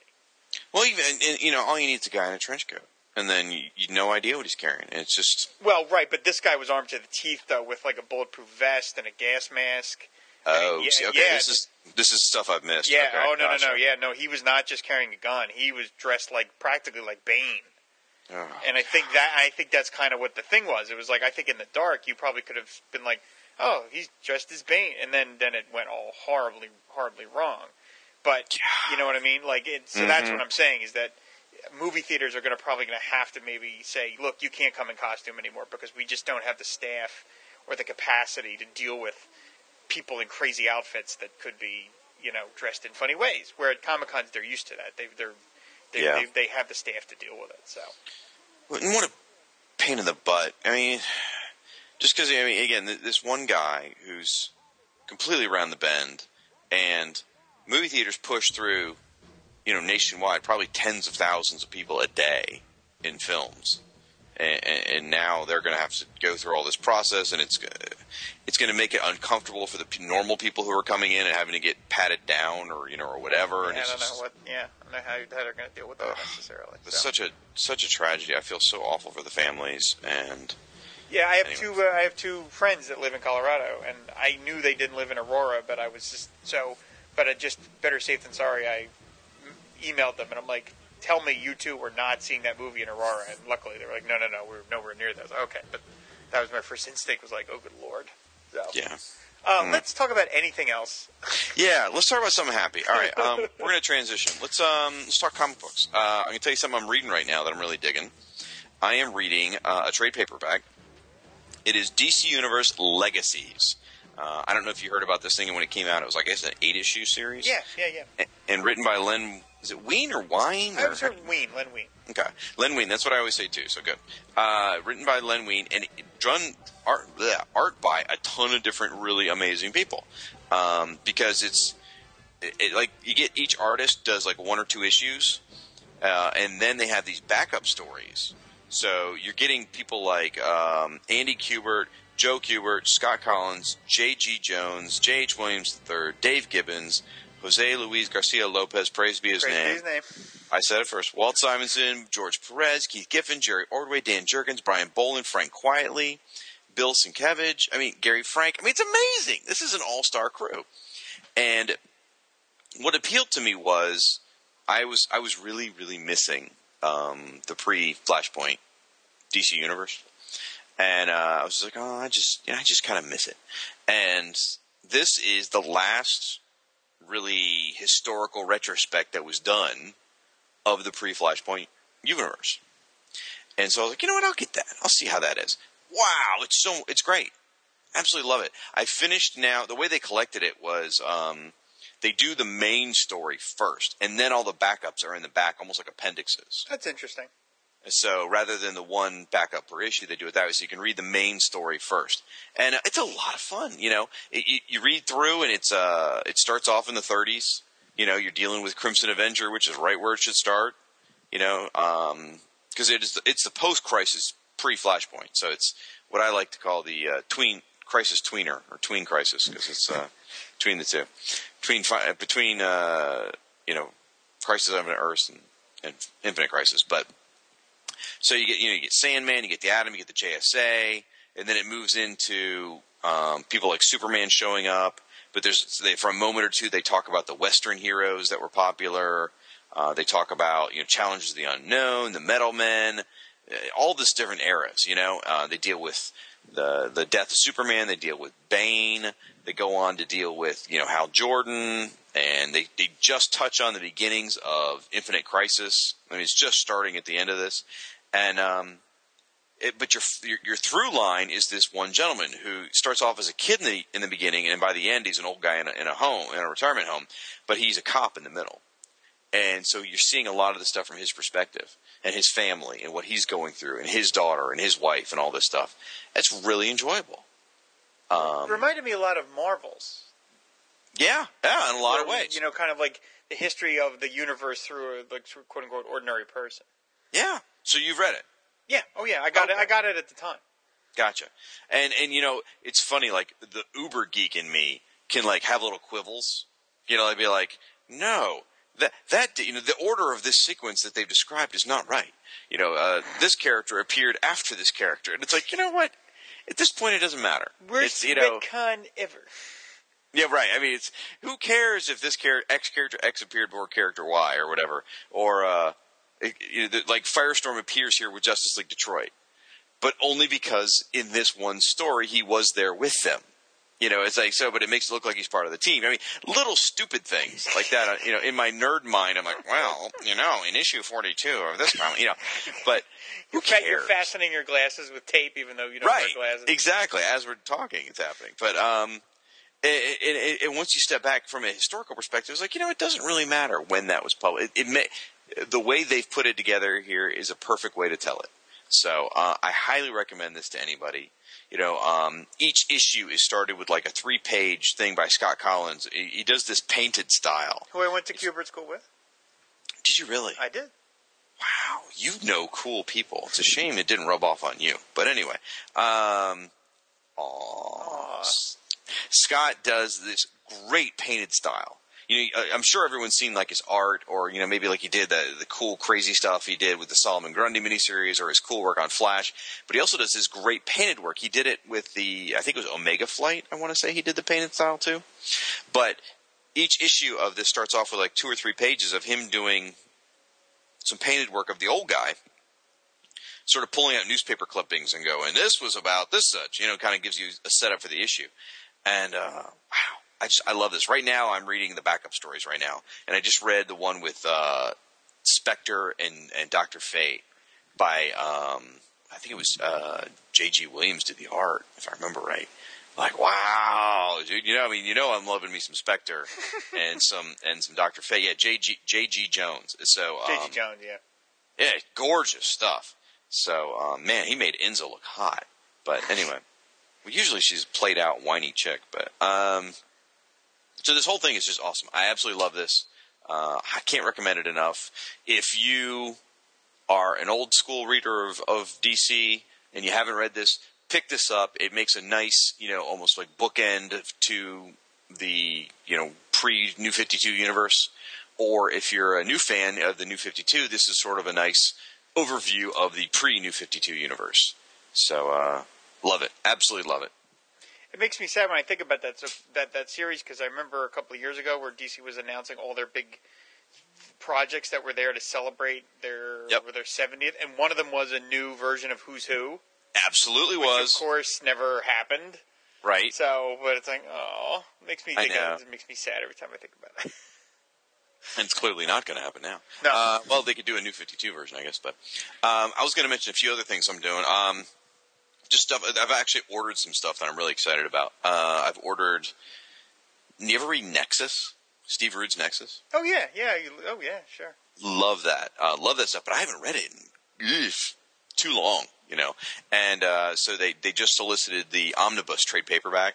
Well, even you know, all you need is a guy in a trench coat, and then you, you no idea what he's carrying. It's just Well, right, but this guy was armed to the teeth though, with like a bulletproof vest and a gas mask. Oh, yeah, see, okay, yeah, this is this is stuff I've missed. Yeah. Okay, oh no gotcha. no no. Yeah. No, he was not just carrying a gun. He was dressed like practically like Bane. And I think that I think that's kind of what the thing was. It was like I think in the dark you probably could have been like, oh, he's dressed as Bane, and then then it went all horribly horribly wrong. But you know what I mean? Like it, so that's Mhm. what I'm saying is that movie theaters are going to probably going to have to maybe say, look, you can't come in costume anymore because we just don't have the staff or the capacity to deal with people in crazy outfits that could be you know dressed in funny ways. Where at Comic Cons they're used to that. They they're they, Yeah. they they have the staff to deal with it. So. And what a pain in the butt. I mean, just because I mean, again, this one guy who's completely around the bend, and movie theaters push through, you know, nationwide, probably tens of thousands of people a day in films, and, and now they're going to have to go through all this process, and it's it's going to make it uncomfortable for the normal people who are coming in and having to get patted down or you know or whatever. and I don't just- know what. Yeah, I don't know how, how they're going to deal with that Ugh. necessarily. It's so. such a such a tragedy. I feel so awful for the families, and yeah, I have anyway. two. Uh, I have two friends that live in Colorado, and I knew they didn't live in Aurora, but I was just so. But I just better safe than sorry. I emailed them, and I'm like, "Tell me you two were not seeing that movie in Aurora." And luckily, they were like, "No, no, no, we're nowhere near that." Like, okay, but that was my first instinct. Was like, "Oh, good lord." So, yeah. uh, Mm. let's talk about anything else. Yeah, let's talk about something happy. All right, um, we're gonna transition. Let's um, let's talk comic books. Uh, I'm gonna tell you something I'm reading right now that I'm really digging. I am reading uh, a trade paperback. It is DC Universe Legacies. Uh, I don't know if you heard about this thing, and when it came out, it was like I guess an eight issue series. Yeah, yeah, yeah. A- And written by Len. Is it Ween or Wine? I was heard Ween, Len Wein. Okay, Len Wein. That's what I always say too. So good. Uh, written by Len Wein and drawn art bleh, art by a ton of different really amazing people. Um, because it's it, it, like you get each artist does like one or two issues, uh, and then they have these backup stories So you're getting people like um, Andy Kubert, Joe Kubert, Scott Kolins, J.G. Jones, J.H. Williams III, Dave Gibbons, Jose Luis Garcia Lopez, praise be his Praise be name. his name. I said it first. Walt Simonson, George Perez, Keith Giffen, Jerry Ordway, Dan Jurgens, Brian Bolland, Frank Quitely, Bill Sienkiewicz. I mean, Gary Frank. I mean, it's amazing. This is an all-star crew. And what appealed to me was I was I was really really missing um, the pre-Flashpoint DC universe, and uh, I was like, oh, I just you know, I just kind of miss it. And this is the last really historical retrospect that was done of the pre-Flashpoint universe. And so I was like, you know what? I'll get that. I'll see how that is. Wow, it's so it's great. Absolutely love it. I finished now. The way they collected it was um, they do the main story first, and then all the backups are in the back, almost like appendixes. That's interesting. So rather than the one backup per issue, they do it that way. So you can read the main story first, and it's a lot of fun. You know, it, you, you read through, and it's uh, it starts off in the 30s. You know, you're dealing with Crimson Avenger, which is right where it should start. You know, because it is the, it's the post-crisis pre-Flashpoint, so it's what I like to call the uh, tween crisis tweener or tween crisis because it's uh, between the two, between between uh, you know, Crisis on Earth and, and Infinite Crisis, but. So you get you know you get Sandman, you get the Atom, you get the JSA, and then it moves into um, people like Superman showing up. But there's they, for a moment or two they talk about the Western heroes that were popular. Uh, they talk about you know challenges of the unknown, the Metal Men, uh, all this different eras. You know uh, they deal with the the death of Superman. They deal with Bane. They go on to deal with you know Hal Jordan, and they they just touch on the beginnings of Infinite Crisis. I mean, it's just starting at the end of this, and um, it, but your, your your through line is this one gentleman who starts off as a kid in the in the beginning, and by the end he's an old guy in a, in a home in a retirement home, but he's a cop in the middle, and so you're seeing a lot of the stuff from his perspective and his family and what he's going through and his daughter and his wife and all this stuff. That's really enjoyable. Um, Reminded me a lot of Marvels. yeah, yeah, in a lot of ways. You know, kind of like the history of the universe through a like quote unquote ordinary person. Yeah. So you've read it. Yeah. Oh yeah. I got it. I got it at the time. Gotcha. And and you know, it's funny. Like the uber geek in me can like have little quibbles. You know, I'd be like, no, that that you know, the order of this sequence that they've described is not right. You know, uh, this character appeared after this character, and it's like, you know what? At this point, it doesn't matter. Worst it's you know, retcon ever. yeah, right. I mean, it's who cares if this character X character X appeared before character Y or whatever, or uh, it, you know, the- like Firestorm appears here with Justice League Detroit, but only because in this one story he was there with them. You know, it's like so, but it makes it look like he's part of the team. I mean, little stupid things like that. uh, You know, in my nerd mind, I'm like, well, you know, in issue 42 of this comic, you know, but who You're, fa- you're fastening your glasses with tape, even though you don't right wear glasses. exactly as we're talking it's happening but um and once you step back from a historical perspective it's like you know it doesn't really matter when that was published it, it may the way they've put it together here is a perfect way to tell it so uh, i highly recommend this to anybody you know um, each issue is started with like a three page thing by scott kolins he, he does this painted style Who I went to Kubert school with. did you really I did. Wow, you know cool people. It's a shame it didn't rub off on you. But anyway, um, aw. S- Scott does this great painted style. You know, I'm sure everyone's seen like his art, or you know, maybe like he did the the cool, crazy stuff he did with the Solomon Grundy miniseries, or his cool work on Flash. But he also does this great painted work. He did it with the, I think it was Omega Flight. I want to say he did the painted style too. But each issue of this starts off with like two or three pages of him doing some painted work of the old guy, sort of pulling out newspaper clippings and going, "This was about this such," you know, kind of gives you a setup for the issue. And uh, wow, I just I love this. Right now, I'm reading the backup stories right now, and I just read the one with uh, Spectre and and Doctor Fate by um, I think it was uh, J.G. Williams did the art, if I remember right. Like wow, dude! You know, I mean, you know, I'm loving me some Spectre and some and some Doctor Fate. Yeah, J.G. J.G. Jones. So um, J.G. Jones, yeah. yeah, gorgeous stuff. So, um, man, he made Inza look hot. But anyway, well, usually she's played out, whiny chick. But um, so this whole thing is just awesome. I absolutely love this. Uh, I can't recommend it enough. If you are an old school reader of, of DC and you haven't read this, pick this up. It makes a nice, you know, almost like bookend to the, you know, pre New 52 universe. Or if you're a new fan of the New 52, this is sort of a nice overview of the pre New 52 universe. So, uh, love it. Absolutely love it. It makes me sad when I think about that so, that that series because I remember a couple of years ago where DC was announcing all their big projects that were there to celebrate their Yep. their 70th, and one of them was a new version of Who's Who, Absolutely which was. of course never happened. Right. So, but it's like, oh, makes me think. Of, it makes me sad every time I think about it. And it's clearly not going to happen now. No. Uh, well, they could do a new 52 version, I guess. But um, I was going to mention a few other things I'm doing. Um, just stuff. I've actually ordered some stuff that I'm really excited about. Uh, I've ordered. You ever read Nexus? Steve Rude's Nexus. oh yeah, yeah. You, oh yeah, sure. Love that. Uh, love that stuff. But I haven't read it in eesh, too long. You know. And uh, so they they just solicited the omnibus trade paperback.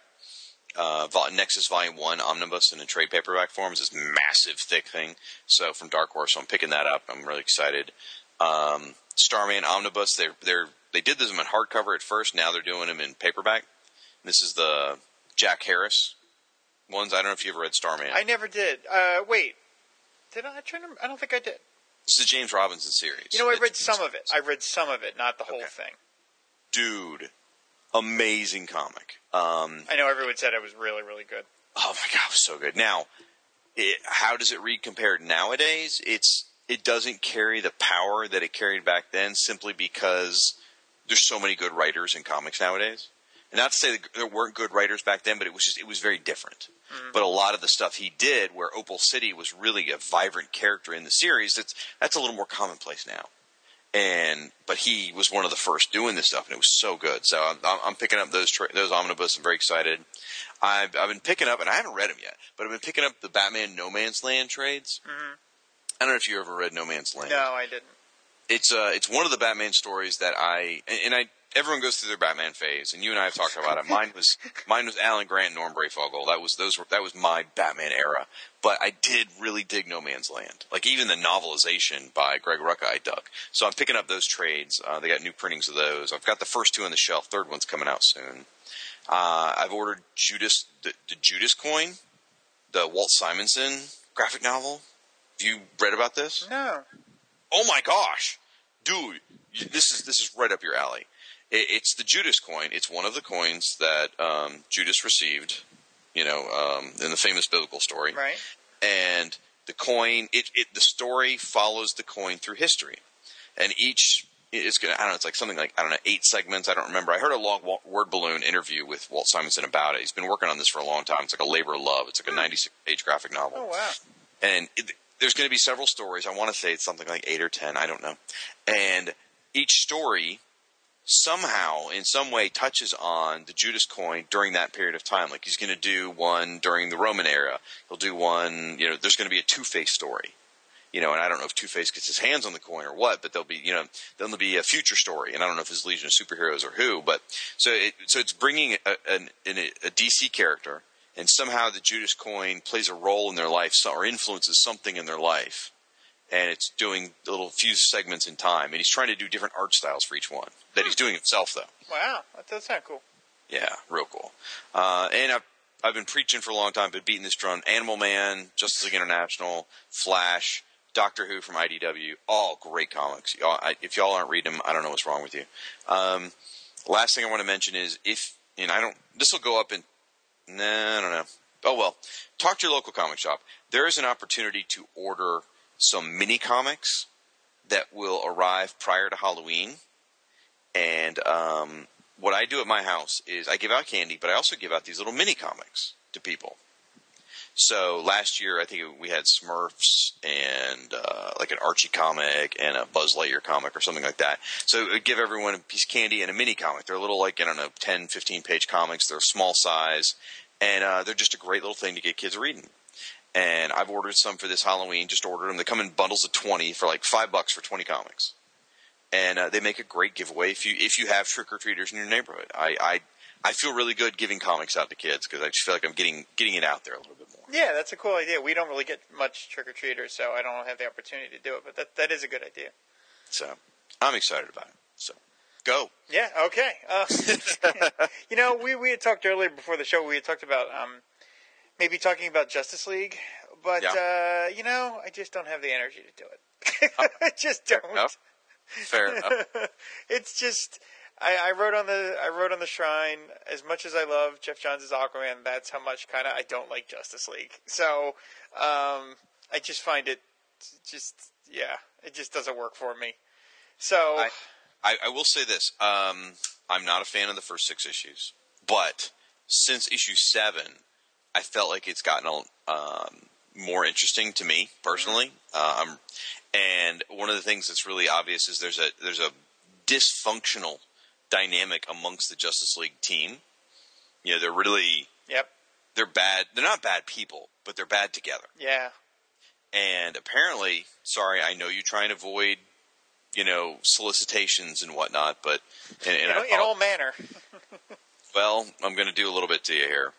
Uh, Nexus Volume One omnibus in a trade paperback form is this massive, thick thing. So from Dark Horse, so I'm picking that up. I'm really excited. Um, Starman omnibus. They're they're they did them in hardcover at first. Now they're doing them in paperback. This is the Jack Harris ones. I don't know if you ever read Starman. I never did. Uh, wait, did I? I to, I don't think I did. this is the James Robinson series. You know, I It's- read some of it. I read some of it, not the whole Okay. thing. dude, amazing comic. Um, I know everyone said it was really, really good. oh my god, it was so good. Now, it, how does it read compared nowadays? It's it doesn't carry the power that it carried back then, simply because there's so many good writers in comics nowadays. And not to say that there weren't good writers back then, but it was just it was very different. Mm-hmm. But a lot of the stuff he did, where Opal City was really a vibrant character in the series, that's that's a little more commonplace now. And but he was one of the first doing this stuff, and it was so good. So I'm, I'm picking up those tra- those omnibus. I'm very excited. I've I've been picking up, and I haven't read them yet, but I've been picking up the Batman No Man's Land trades. Mm-hmm. I don't know if you ever read No Man's Land No, I didn't. It's uh it's one of the Batman stories that I and, and I everyone goes through their Batman phase, and you and I have talked about it. Mine was mine was Alan Grant, and Norm Breyfogle. That was those were that was my Batman era. But I did really dig No Man's Land. Like even the novelization by Greg Rucka, I dug. So I'm picking up those trades. Uh, they got new printings of those. I've got the first two on the shelf. Third one's coming out soon. Uh, I've ordered Judas the, the Judas coin, the Walt Simonson graphic novel. Have you read about this? No. Oh my gosh, dude, this is this is right up your alley. It, it's the Judas coin. It's one of the coins that um, Judas received, you know, um, in the famous biblical story. Right. And the coin, it, it the story follows the coin through history, and each is going to I don't know. It's like something like I don't know eight segments. I don't remember. I heard a long word balloon interview with Walt Simonson about it. He's been working on this for a long time. It's like a labor of love. It's like a 96 page graphic novel Oh wow. and it, there's going to be several stories. I want to say it's something like eight or ten. I don't know. And each story somehow, in some way, touches on the Judas coin during that period of time. Like he's going to do one during the Roman era. He'll do one. You know, there's going to be a Two Face story. You know, and I don't know if Two Face gets his hands on the coin or what, but there'll be, you know, then there'll be a future story, and I don't know if it's Legion of Superheroes or who, but so it, so it's bringing a, a DC character, and somehow the Judas coin plays a role in their life, or influences something in their life, and it's doing little few segments in time, and he's trying to do different art styles for each one that he's doing himself though. Wow. That does sound cool. Yeah, real cool. Uh, and I've I've been preaching for a long time, been beating this drum. Animal Man, Justice League International, Flash, Doctor Who from IDW, all great comics. Y'all, I, if y'all aren't reading them, I don't know what's wrong with you. Um, last thing I want to mention is if and I don't. This will go up in. Nah, I don't know. Oh well, talk to your local comic shop. There is an opportunity to order some mini comics that will arrive prior to Halloween. And um, what I do at my house is I give out candy, but I also give out these little mini comics to people. So last year, I think we had Smurfs and uh, like an Archie comic and a Buzz Lightyear comic or something like that. So I give everyone a piece of candy and a mini comic. They're a little, like, I don't know, 10, 15 page comics. They're small size, and uh, they're just a great little thing to get kids reading. And I've ordered some for this Halloween. Just ordered them. They come in bundles of twenty for like five bucks for twenty comics and uh, they make a great giveaway if you if you have trick or treaters in your neighborhood. I, I I feel really good giving comics out to kids because I just feel like I'm getting getting it out there a little bit more. Yeah, that's a cool idea. We don't really get much trick or treaters, so I don't have the opportunity to do it. But that that is a good idea. So I'm excited about it. So go. Yeah. Okay. Uh, you know, we we had talked earlier before the show. We had talked about um, maybe talking about Justice League, but uh, you know, I just don't have the energy to do it. I just don't. enough. Fair enough. it's just I, I wrote on the I wrote on the shrine as much as I love Geoff Johns' Aquaman. That's how much kind of I don't like Justice League. So um, I just find it just yeah, it just doesn't work for me. So I, I, I will say this: um, I'm not a fan of the first six issues, but since issue seven, I felt like it's gotten um, more interesting to me personally. Um, and one of the things that's really obvious is there's a there's a dysfunctional dynamic amongst the Justice League team. You know, they're really yep, they're bad. They're not bad people, but they're bad together. yeah, And apparently, sorry, I know you try and avoid, you know, solicitations and whatnot, but and, and in, I in all manner. well, I'm going to do a little bit to you here.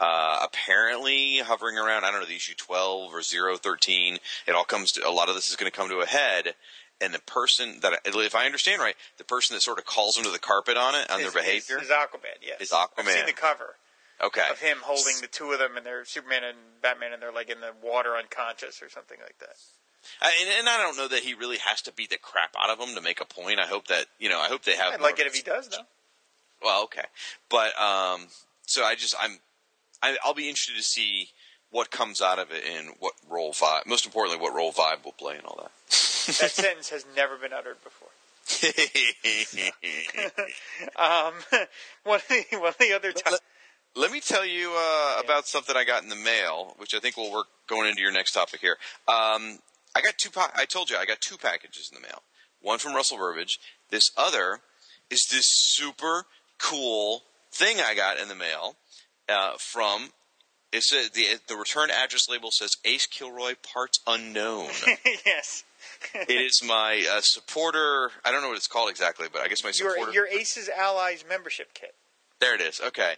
Uh, apparently, hovering around, I don't know, the issue 12 or 013, it all comes to, a lot of this is going to come to a head. And the person that, if I understand right, the person that sort of calls them to the carpet on it, on Is- their behavior, is, is Aquaman. Yes, Is I've Aquaman. seen the cover okay. of him holding the two of them, and they're Superman and Batman, and they're like in the water unconscious or something like that. I, and, and I don't know that he really has to beat the crap out of them to make a point. I hope that, you know, I hope they have. I'd like it if he does, though. Well, okay, but um, so I just I'm I, I'll be interested to see what comes out of it and what role Vibe, most importantly, what role Vibe will play and all that. That sentence has never been uttered before. Um, one of the, one of the other times. Let me tell you uh, about something I got in the mail, which I think will work going into your next topic here. Um, I got two. Pa- I told you I got two packages in the mail. One from Russell Burbage. This other is this super cool thing I got in the mail uh, from. It's a, the the return address label says Ace Kilroy parts unknown. yes. it is my uh, supporter. I don't know what it's called exactly, but I guess my supporter. Your, your Aces Allies membership kit. There it is. Okay.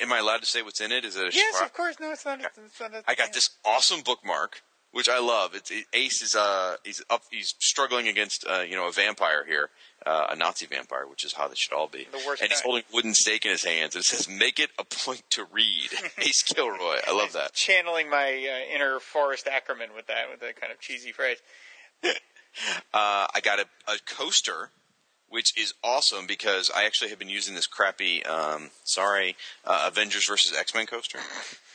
Am I allowed to say what's in it? Is it a Yes, surprise? of course. No, it's not. It's not a, I got this awesome bookmark, which I love. It's it, Ace is uh he's up he's struggling against uh you know a vampire here, uh, a Nazi vampire, which is how they should all be. The worst and he's holding a wooden stake in his hands, and it says "Make it a point to read." Ace Kilroy. I love that. Channeling my uh, inner Forrest Ackerman with that, with that kind of cheesy phrase. Uh, I got a, a coaster, which is awesome because I actually have been using this crappy, um, sorry, uh, Avengers versus X Men coaster.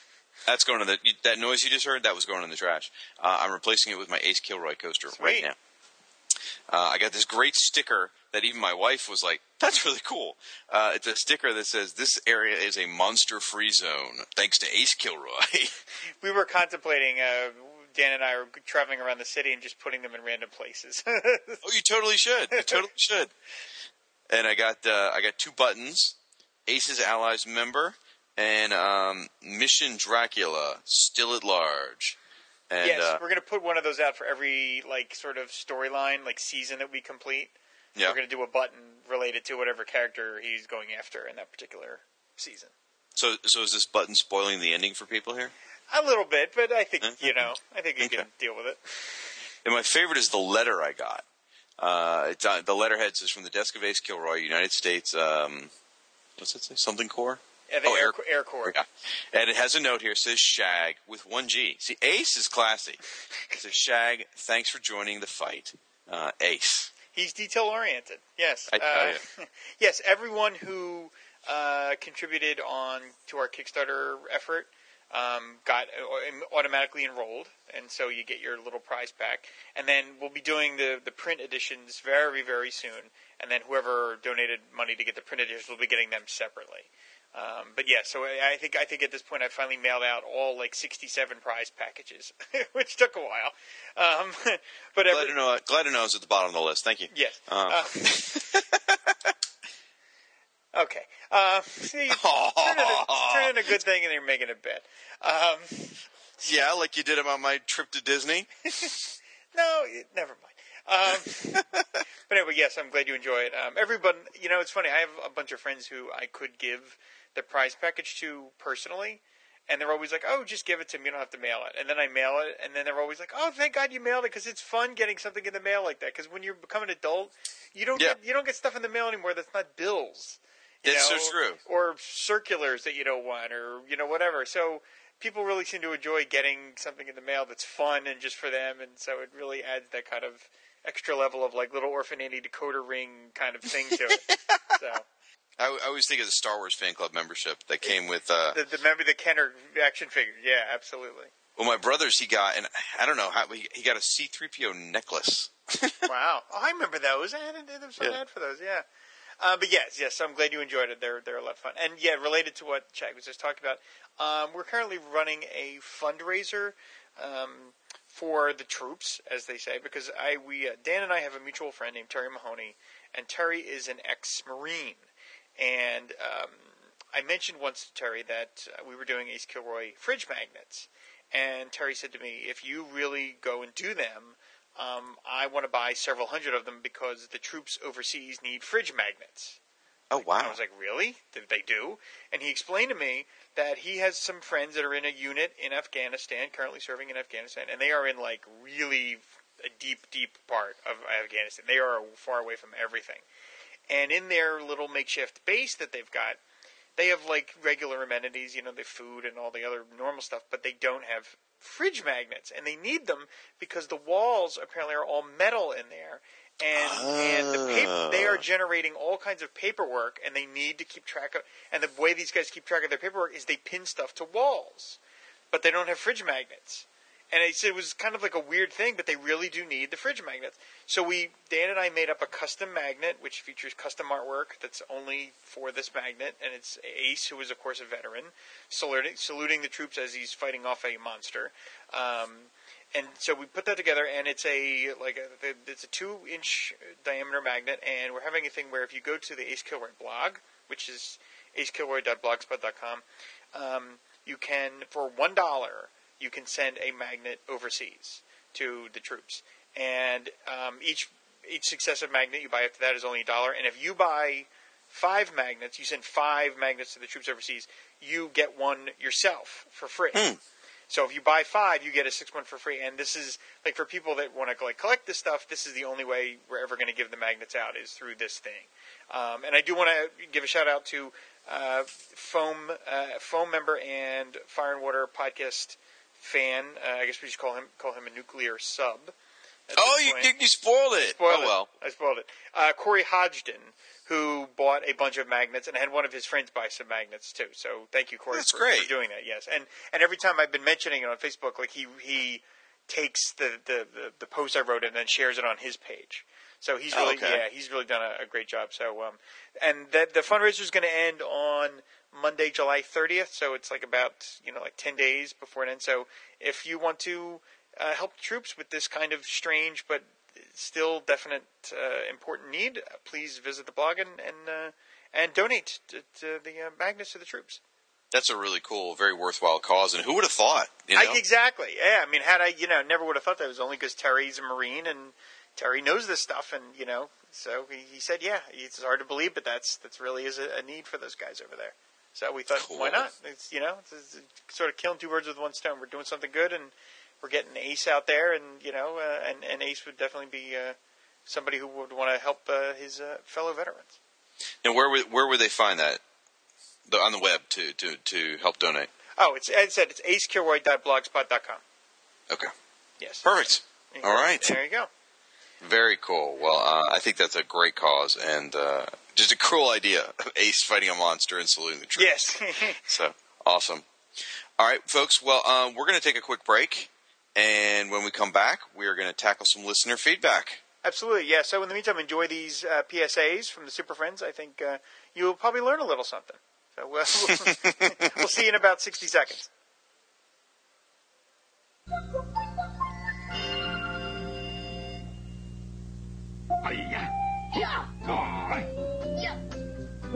That's going to the that noise you just heard. That was going in the trash. Uh, I'm replacing it with my Ace Kilroy coaster right now. Uh, I got this great sticker that even my wife was like, "That's really cool." Uh, it's a sticker that says, "This area is a monster-free zone, thanks to Ace Kilroy." We were contemplating. Uh, Dan and I were traveling around the city and just putting them in random places. Oh, you totally should. You totally should. And I got uh, I got two buttons: Aces Allies member and um, Mission Dracula still at large. And yes, uh, we're going to put one of those out for every like sort of storyline, like season that we complete. yeah, We're going to do a button related to whatever character he's going after in that particular season. so so is this button spoiling the ending for people here? A little bit, but I think Mhm. you know, I think you Okay. can deal with it. And my favorite is the letter I got. Uh, it's on, the letterhead says from the desk of Ace Kilroy, United States. Um, what's it say? Something Corps. Yeah, the Oh, Air, Air- Corps. Yeah. And it has a note here. It says Shag with one G. See, Ace is classy. It says Shag, thanks for joining the fight. Uh, Ace. He's detail oriented. Yes. I uh, yes. Everyone who uh, contributed on to our Kickstarter effort um, got uh, automatically enrolled, and so you get your little prize pack. And then we'll be doing the the print editions very very soon. And then whoever donated money to get the print editions will be getting them separately. Um, but yeah, so I I think I think at this point I finally mailed out all like 67 prize packages, which took a while. Um, but Glad every, to know. Glad to know it's at the bottom of the list. Thank you. Yes. Um, Uh, okay. Uh, see, turn in, a, good thing and you're making it bad. Um, yeah, like you did about my trip to Disney. no, it- never mind. Um, but anyway, yes, I'm glad you enjoy it. Um, everybody, you know, it's funny. I have a bunch of friends who I could give the prize package to personally, and they're always like, "Oh, just give it to me. You don't have to mail it." And then I mail it, and then they're always like, "Oh, thank God you mailed it because it's fun getting something in the mail like that. Because when you become an adult, you don't Yeah. get you don't get stuff in the mail anymore that's not bills. you That's so true. Or circulars that you don't want, or you know whatever. So people really seem to enjoy getting something in the mail that's fun and just for them, and so it really adds that kind of extra level of like little orphan Annie decoder ring kind of thing to it. so I, I always think of the Star Wars fan club membership that came with. Uh, the, the remember the Kenner action figure? Yeah, absolutely. well, my brother's he got, and I don't know how he, he got a C three PO necklace. wow. Oh, I remember those. I had a, so Yeah. ad for those. Yeah. Uh, but yes, yes, I'm glad you enjoyed it. They're they're a lot of fun. And yeah, related to what Chad was just talking about, um, we're currently running a fundraiser um, for the troops, as they say, because I we uh, Dan and I have a mutual friend named Terry Mahoney, and Terry is an ex-marine, and um, I mentioned once to Terry that uh, we were doing Ace Kilroy fridge magnets, and Terry said to me, "If you really go and do them." Um, I want to buy several hundred of them because the troops overseas need fridge magnets. Oh And wow! I was like, really? Did they do? And he explained to me that he has some friends that are in a unit in Afghanistan, currently serving in Afghanistan, and they are in like really a deep, deep part of Afghanistan. They are far away from everything. And in their little makeshift base that they've got, they have like regular amenities, you know, the food and all the other normal stuff, but they don't have fridge magnets, and they need them because the walls apparently are all metal in there, and and the paper they are ah. generating all kinds of paperwork, and they need to keep track of. And the way these guys keep track of their paperwork is they pin stuff to walls, but they don't have fridge magnets. And said it was kind of like a weird thing, but they really do need the fridge magnets. So we, Dan and I, made up a custom magnet which features custom artwork that's only for this magnet, and it's Ace, who is of course a veteran, saluting, saluting the troops as he's fighting off a monster. Um, and so we put that together, and it's a like a, it's a two inch diameter magnet, and we're having a thing where if you go to the Ace Kilroy blog, which is acekilroy.blogspot.com, um, you can for one dollar you can send a magnet overseas to the troops, and um, each each successive magnet you buy after that is only a dollar, and if you buy five magnets, you send five magnets to the troops overseas, you get one yourself for free. So if you buy five, you get a six one for free. And this is like for people that want to like collect this stuff. This is the only way we're ever going to give the magnets out is through this thing. Um, and I do want to give a shout out to uh, foam uh, foam member and Fire and Water podcast fan. Uh, I guess we should call him call him a nuclear sub. oh, you, you you spoiled it. Spoiled oh it. well. I spoiled it. Uh, Corey Hodgden, who bought a bunch of magnets and had one of his friends buy some magnets too. So thank you, Corey, That's for, great. for doing that. Yes, and and every time I've been mentioning it on Facebook, like he he takes the the, the, the post I wrote and then shares it on his page. So he's Oh, really okay. yeah he's really done a, a great job. So um and that the fundraiser is going to end on Monday, July 30th. So it's like about you know like 10 days before it ends. So if you want to uh, help troops with this kind of strange but still definite uh, important need, please visit the blog and and, uh, and donate to, to the uh, magnets to the troops. That's a really cool, very worthwhile cause. And who would have thought? You know? I, exactly. Yeah. I mean, had I, you know, never would have thought that it was only because Terry's a Marine and Terry knows this stuff, and you know, so he, he said, yeah, it's hard to believe, but that's that's really is a, a need for those guys over there. So we thought, why not? It's you know, it's, it's sort of killing two birds with one stone. We're doing something good, and we're getting Ace out there, and you know, uh, and and Ace would definitely be uh, somebody who would want to help uh, his uh, fellow veterans. and where would where would they find that? The, on the web to, to, to help donate. Oh, it's as I said, it's acekilroy.blogspot.com. Okay. Yes. Perfect. All right. There you go. Very cool. Well, uh, I think that's a great cause and uh, just a cool idea. Of Ace fighting a monster and saluting the troops. Yes. So awesome. All right, folks. Well, uh, we're going to take a quick break, and when we come back, we are going to tackle some listener feedback. Absolutely, yeah. So in the meantime, enjoy these uh, PSAs from the Super Friends. I think uh, you'll probably learn a little something. So we'll, we'll see you in about 60 seconds.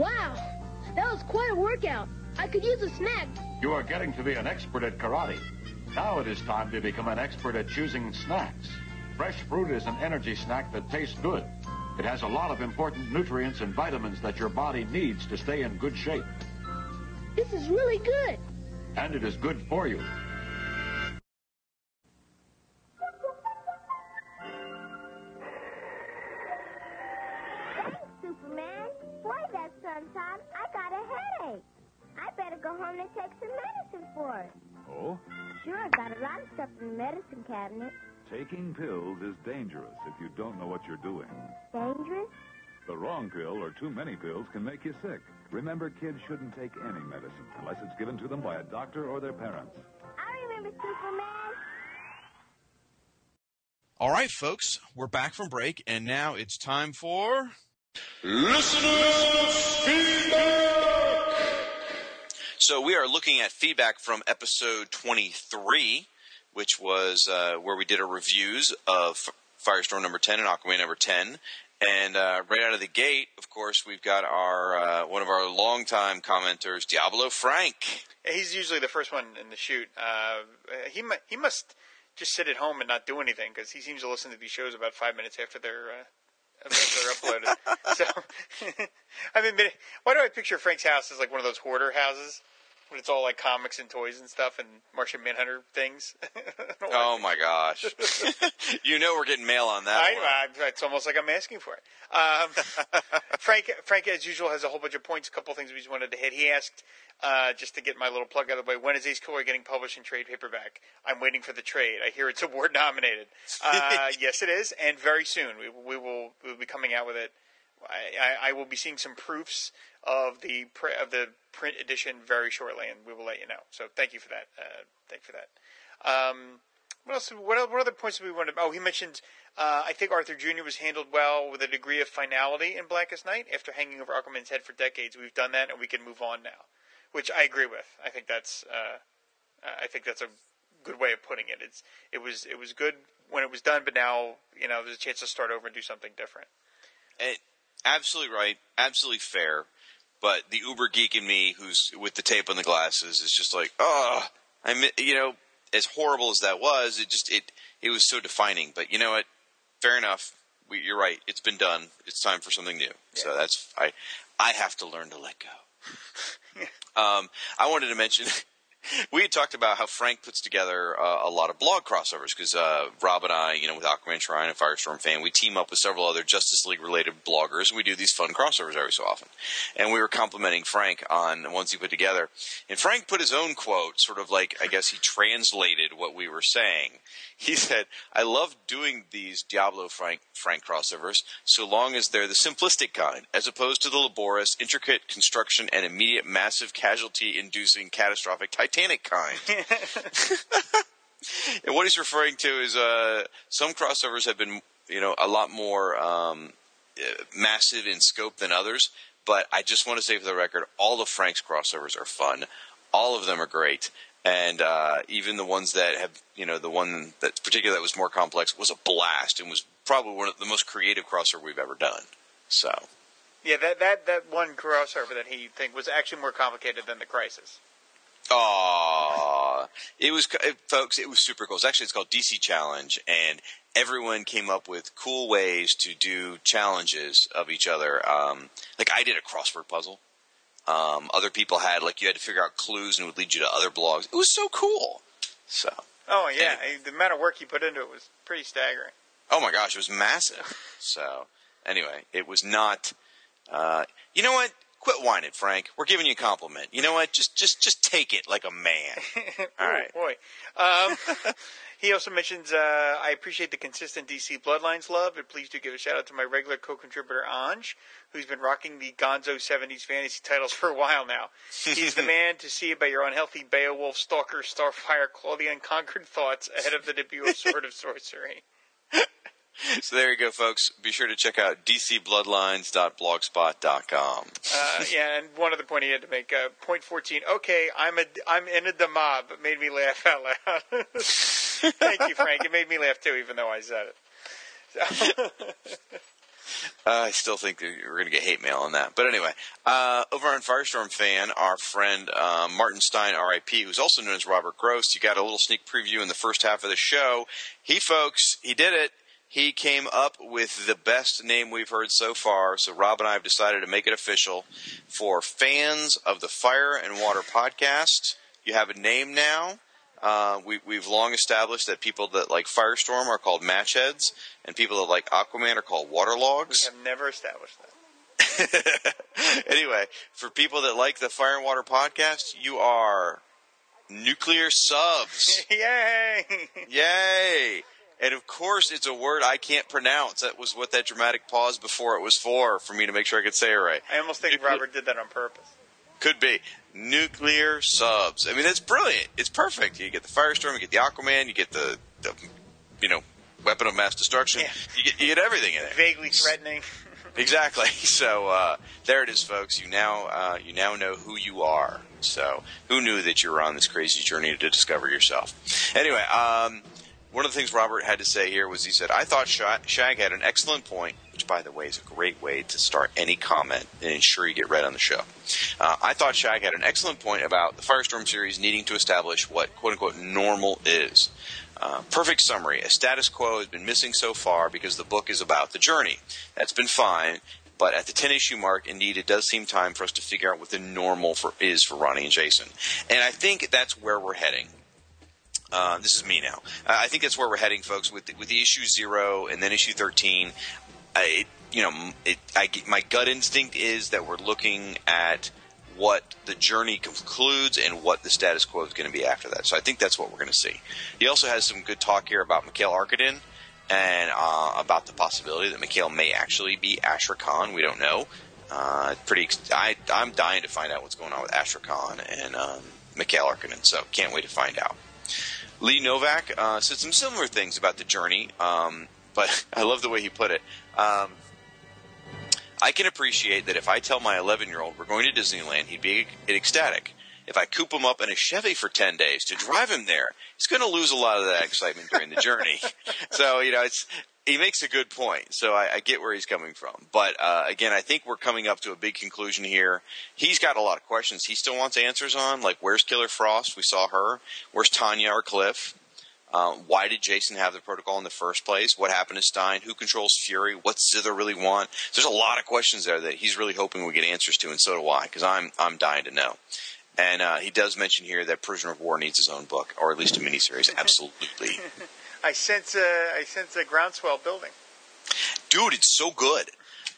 Wow, that was quite a workout. I could use a snack. You are getting to be an expert at karate. Now it is time to become an expert at choosing snacks. Fresh fruit is an energy snack that tastes good. It has a lot of important nutrients and vitamins that your body needs to stay in good shape. This is really good. and it is good for you. That sun's. I got a headache. I better go home and take some medicine for it. Oh? Sure, I got a lot of stuff in the medicine cabinet. Taking pills is dangerous if you don't know what you're doing. Dangerous? The wrong pill or too many pills can make you sick. Remember, kids shouldn't take any medicine unless it's given to them by a doctor or their parents. I remember Superman. All right, folks, we're back from break, and now it's time for. So we are looking at feedback from episode 23, which was uh, where we did our reviews of Firestorm number 10 and Aquaman number 10. And uh, right out of the gate, of course, we've got our uh, one of our longtime commenters, Diablo Frank. He's usually the first one in the shoot. Uh, he mu- he must just sit at home and not do anything because he seems to listen to these shows about five minutes after they're uh, they're uploaded. so, I mean, but why do I picture Frank's house as like one of those hoarder houses? When it's all like comics and toys and stuff and Martian Manhunter things. Oh my gosh! you know we're getting mail on that. I, one. I, it's almost like I'm asking for it. Um, Frank, Frank, as usual, has a whole bunch of points. A couple things we just wanted to hit. He asked, uh, just to get my little plug out of the way, when is Ace Kilroy getting published in trade paperback? I'm waiting for the trade. I hear it's award nominated. Uh, yes, it is, and very soon we we will be coming out with it. I, I, will be seeing some proofs of the pr- of the print edition very shortly, and we will let you know. So thank you for that. Uh, thank you for that. Um, what else? What, what other points do we want to? Oh, he mentioned. Uh, I think Arthur Jr. was handled well with a degree of finality in Blackest Night. After hanging over Aquaman's head for decades, we've done that, and we can move on now, which I agree with. I think that's. Uh, I think that's a good way of putting it. It's it was it was good when it was done, but now you know there's a chance to start over and do something different. Eh, absolutely right, absolutely fair. But the uber geek in me, who's with the tape on the glasses, is just like, oh, I, mi- you know, as horrible as that was, it just it it was so defining. But you know what? Fair enough. We, you're right. It's been done. It's time for something new. So that's I I have to learn to let go. um, I wanted to mention. We had talked about how Frank puts together uh, a lot of blog crossovers because uh, Rob and I, you know, with Aquaman Shrine and Firestorm fan, we team up with several other Justice League related bloggers and we do these fun crossovers every so often. And we were complimenting Frank on the ones he put together. And Frank put his own quote, sort of like, I guess he translated what we were saying. He said, I love doing these Diablo Frank, Frank crossovers so long as they're the simplistic kind, as opposed to the laborious, intricate construction and immediate massive casualty inducing catastrophic Titanic kind. and what he's referring to is uh, some crossovers have been, you know, a lot more um, uh, massive in scope than others. But I just want to say for the record, all of Frank's crossovers are fun. All of them are great, and uh, even the ones that have, you know, the one that particular that was more complex was a blast and was probably one of the most creative crossover we've ever done. So, Yeah, that that that one crossover that he think was actually more complicated than the Crisis. Aw, it was, folks. It was super cool. It's actually it's called DC Challenge, and everyone came up with cool ways to do challenges of each other. Um, like I did a crossword puzzle. Um, other people had like you had to figure out clues and it would lead you to other blogs. It was so cool. So, Oh yeah, the amount of work he put into it was pretty staggering. oh my gosh, it was massive. So, anyway, it was not. Uh, you know what? Quit whining, Frank. We're giving you a compliment. You know what? Just, just, just take it like a man. All Oh, right. boy. Um, he also mentions, uh, I appreciate the consistent DC Bloodlines love, and please do give a shout out to my regular co-contributor Anj, who's been rocking the Gonzo 70s fantasy titles for a while now. He's the man to see about your unhealthy Beowulf, Stalker, Starfire, Claw the Unconquered thoughts ahead of the debut of Sword of Sorcery. So there you go, folks. Be sure to check out dcbloodlines.blogspot.com. Uh, yeah, and one other point he had to make. Uh, point fourteen. Okay, I'm a I'm in the mob. It made me laugh out loud. Thank you, Frank. It made me laugh too, even though I said it. Uh, I still think that we're going to get hate mail on that. But anyway, uh, over on Firestorm fan, our friend uh, Martin Stein, RIP, who's also known as Robert Gross, you got a little sneak preview in the first half of the show. He, folks, he did it. He came up with the best name we've heard so far. So Rob and I have decided to make it official for fans of the Fire and Water podcast. You have a name now. Uh, we, we've long established that people that like Firestorm are called matchheads, and people that like Aquaman are called waterlogs. We have never established that. anyway, for people that like the Fire and Water podcast, you are nuclear subs. Yay! Yay! And of course, it's a word I can't pronounce. That was what that dramatic pause before it was for, for me to make sure I could say it right. I almost think Robert did that on purpose. Could be. Nuclear subs. I mean, it's brilliant. It's perfect. You get the Firestorm, you get the Aquaman, you get the, the you know, weapon of mass destruction. Yeah. You, get, you get everything in it. Vaguely threatening. Exactly. So uh, there it is, folks. You now uh, you now know who you are. So who knew that you were on this crazy journey to discover yourself? Anyway, um, one of the things Robert had to say here was he said, "I thought Shag had an excellent point." Which, by the way, is a great way to start any comment and ensure you get read on the show. Uh, I thought Shag had an excellent point about the Firestorm series needing to establish what "quote unquote" normal is. Uh, perfect summary. A status quo has been missing so far because the book is about the journey. That's been fine, but at the 10 issue mark, indeed, it does seem time for us to figure out what the normal for is for Ronnie and Jason. And I think that's where we're heading. Uh, this is me now. I think that's where we're heading, folks. With the, with the issue zero and then issue 13, I, you know, it, I, my gut instinct is that we're looking at what the journey concludes and what the status quo is going to be after that. So I think that's what we're going to see. He also has some good talk here about Mikhail Arkadin and uh, about the possibility that Mikhail may actually be Ashra Khan. We don't know. Uh, pretty. I, I'm dying to find out what's going on with Ashra Khan and um, Mikhail Arkadin. So can't wait to find out. Lee Novak uh, said some similar things about the journey, um, but I love the way he put it. Um, I can appreciate that if I tell my 11 year old we're going to Disneyland, he'd be ecstatic. If I coop him up in a Chevy for 10 days to drive him there, he's going to lose a lot of that excitement during the journey. so, you know, it's, he makes a good point. So I, I get where he's coming from. But uh, again, I think we're coming up to a big conclusion here. He's got a lot of questions he still wants answers on, like where's Killer Frost? We saw her. Where's Tanya or Cliff? Um, why did Jason have the protocol in the first place? What happened to Stein? Who controls Fury? What's Zither really want? There's a lot of questions there that he's really hoping we get answers to, and so do I, because I'm I'm dying to know. And uh, he does mention here that Prisoner of War needs his own book, or at least a miniseries. Absolutely, I sense a, I sense a groundswell building. dude, it's so good.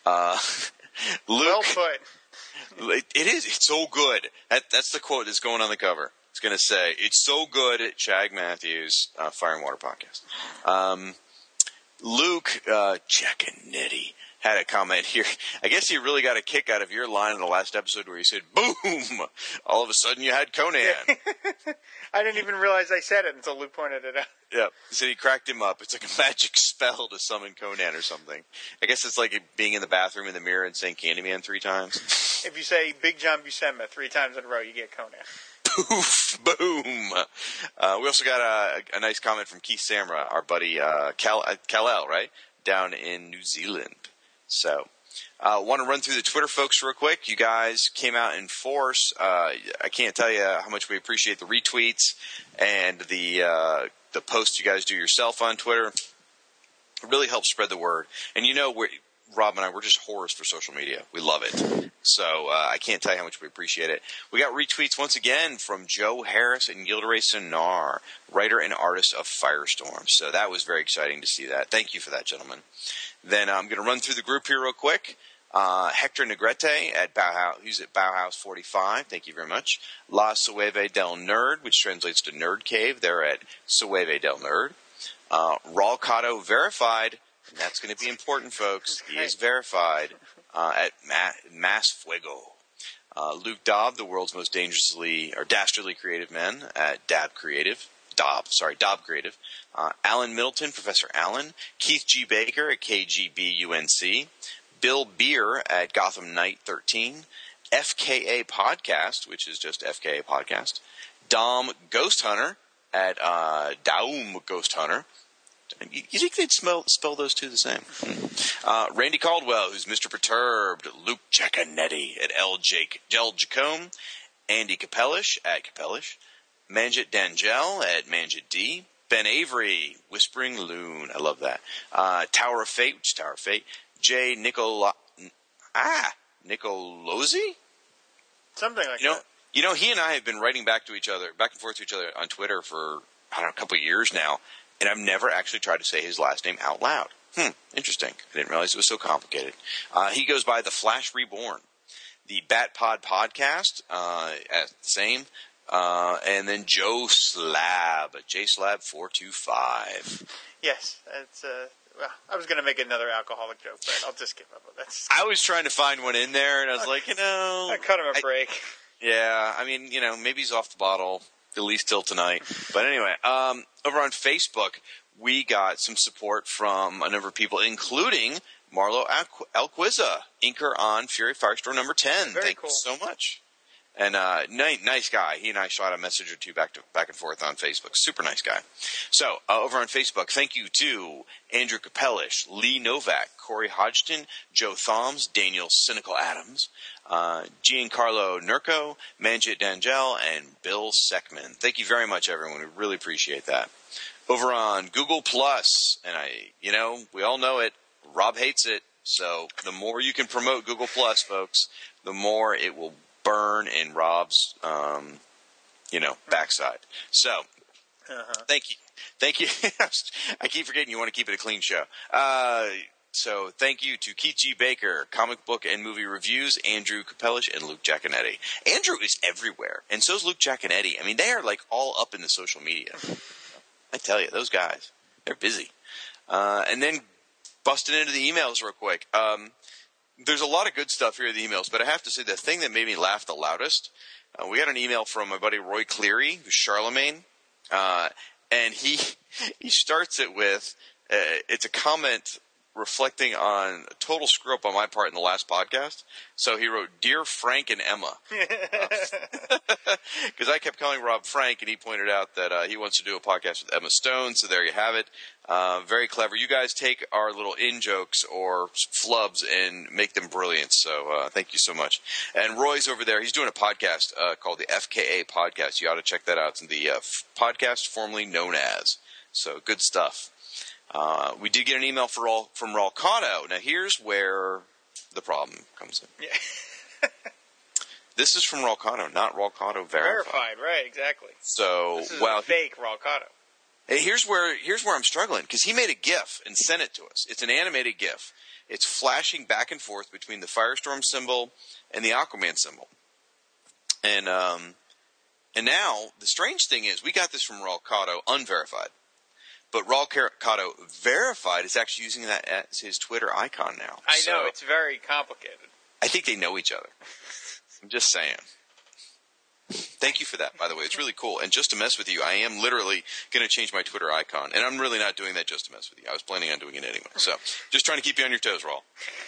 Uh, Luke, Well put. It, it is. It's so good. That, that's the quote that's going on the cover. It's going to say, "It's so good." At Shag Matthews, uh, Fire and Water podcast. Um, Luke uh, Giaconetti had a comment here. I guess he really got a kick out of your line in the last episode where you said, "Boom!" All of a sudden, you had Conan. I didn't even realize I said it until Luke pointed it out. Yeah, he said he cracked him up. It's like a magic spell to summon Conan or something. I guess it's like being in the bathroom in the mirror and saying Candyman three times. If you say Big John Buscema three times in a row, you get Conan. Poof, boom. Uh, we also got a, a nice comment from Keith Samra, our buddy uh, Cal, uh, Kal-El, right? Down in New Zealand. So, uh, want to run through the Twitter folks real quick. You guys came out in force. Uh, I can't tell you how much we appreciate the retweets and the uh, the posts you guys do yourself on Twitter. It really helps spread the word. And you know, we're, Rob and I, we're just whores for social media. We love it. So uh, I can't tell you how much we appreciate it. We got retweets once again from Joe Harris and Yildiray Cinar, writer and artist of Firestorm. So that was very exciting to see that. Thank you for that, gentlemen. Then I'm going to run through the group here real quick. Uh, Hector Negrete at Bauhaus, who's at Bauhaus 45. Thank you very much. La Cueva del Nerd, which translates to Nerd Cave. They're at Cueva del Nerd. Uh, Raul Cotto verified. And that's going to be important, folks. He is verified uh, at Ma- Mass Fuego. Uh, Luke Dobb, the world's most dangerously or dastardly creative men at Dab Creative. Dobb, sorry, Dobb Creative. Uh, Alan Middleton, Professor Allen. Keith G. Baker at KGB UNC. Bill Beer at Gotham Knight 13. FKA Podcast, which is just FKA Podcast. Dom Ghost Hunter at uh, Daum Ghost Hunter. You you think they'd spell, spell those two the same? Hmm. Uh, Randy Caldwell, who's Mr. Perturbed. Luke Giaconetti at L. Jake, L. Jacome. Andy Capellish at Capellish. Manjit Dangel at Manjit D. Ben Avery, Whispering Loon. I love that. Uh, Tower of Fate, which is Tower of Fate. Jay Nicola, ah, Nicolozzi? Something like You know, that. You know, he and I have been writing back to each other, back and forth to each other on Twitter for I don't know a couple of years now, and I've never actually tried to say his last name out loud. Hmm, interesting. I didn't realize it was so complicated. Uh, he goes by the Flash Reborn, the Bat Pod podcast, uh, same, uh, and then Joe Slab, J Slab four two five. Yes, it's. Uh, well, I was going to make another alcoholic joke, but I'll just give up. That's. I was trying to find one in there, and I was like, you know, I cut him a break. Yeah, I mean, you know, maybe he's off the bottle at least till tonight. But anyway, um, over on Facebook, we got some support from a number of people, including Marlo Alquiza, inker on Fury Firestorm number 10. Very Thank cool. you so much. And uh, nice, guy. He and I shot a message or two back to back and forth on Facebook. Super nice guy. So uh, over on Facebook, thank you to Andrew Capellish, Lee Novak, Corey Hodgson, Joe Thoms, Daniel Cynical Adams, uh, Giancarlo Nurko, Manjit Dangel, and Bill Seckman. Thank you very much, everyone. We really appreciate that. Over on Google Plus, and I, you know, we all know it. Rob hates it. So the more you can promote Google Plus, folks, the more it will burn in Rob's, um, you know, backside. So, thank you, thank you. I keep forgetting you want to keep it a clean show. Uh, so thank you to Keith G. Baker, comic book and movie reviews, Andrew Capellish, and Luke Giaconetti. Andrew is everywhere, and so is Luke Giaconetti. I mean, they are like all up in the social media. I tell you, those guys, they're busy. Uh, and then busting into the emails real quick. Um, there's a lot of good stuff here in the emails, but I have to say the thing that made me laugh the loudest, uh, we got an email from my buddy Roy Cleary, who's Charlemagne, uh, and he he starts it with uh, it's a comment reflecting on a total screw up on my part in the last podcast. So he wrote, "Dear Frank and Emma," because I kept calling Rob Frank, and he pointed out that uh, he wants to do a podcast with Emma Stone. So there you have it. Uh, very clever. You guys take our little in jokes or flubs and make them brilliant. So uh, thank you so much. And Roy's over there. He's doing a podcast uh, called the FKA Podcast. You ought to check that out. It's the uh, podcast formerly known as. So good stuff. Uh, we did get an email for all, from Rolcano. Now here's where the problem comes in. Yeah. This is from Rolcano, not Rolcano verified. Verified, right? Exactly. So, This is well, fake Rolcado. Hey, here's where here's where I'm struggling because he made a GIF and sent it to us. It's an animated GIF. It's flashing back and forth between the Firestorm symbol and the Aquaman symbol. And um, and now the strange thing is we got this from Raul Cotto unverified, but Raul Cotto verified is actually using that as his Twitter icon now. I So, know it's very complicated. I think they know each other. I'm just saying. Thank you for that, by the way. It's really cool. And just to mess with you, I am literally going to change my Twitter icon. And I'm really not doing that just to mess with you. I was planning on doing it anyway. So just trying to keep you on your toes, Raul.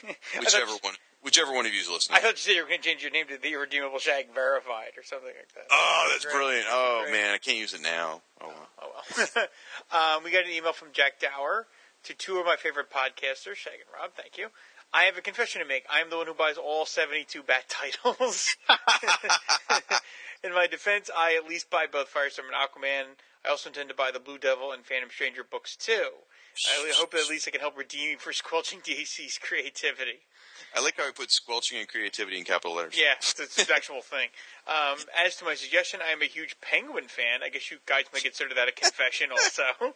Whichever one, whichever one of you is listening. I thought you said you were going to change your name to the Irredeemable Shag Verified or something like that. Oh, that's Great. brilliant. Oh, Great. man, I can't use it now. Oh, well. Oh well. um, we got an email from Jack Dower to two of my favorite podcasters, Shag and Rob. Thank you. I have a confession to make. I am the one who buys all 72 bat titles. In my defense, I at least buy both Firestorm and Aquaman. I also intend to buy the Blue Devil and Phantom Stranger books too. I hope that at least I can help redeem you for squelching DC's creativity. I like how I put squelching and creativity in capital letters. Yeah, it's an actual thing. Um, as to my suggestion, I am a huge Penguin fan. I guess you guys may consider that a confession also.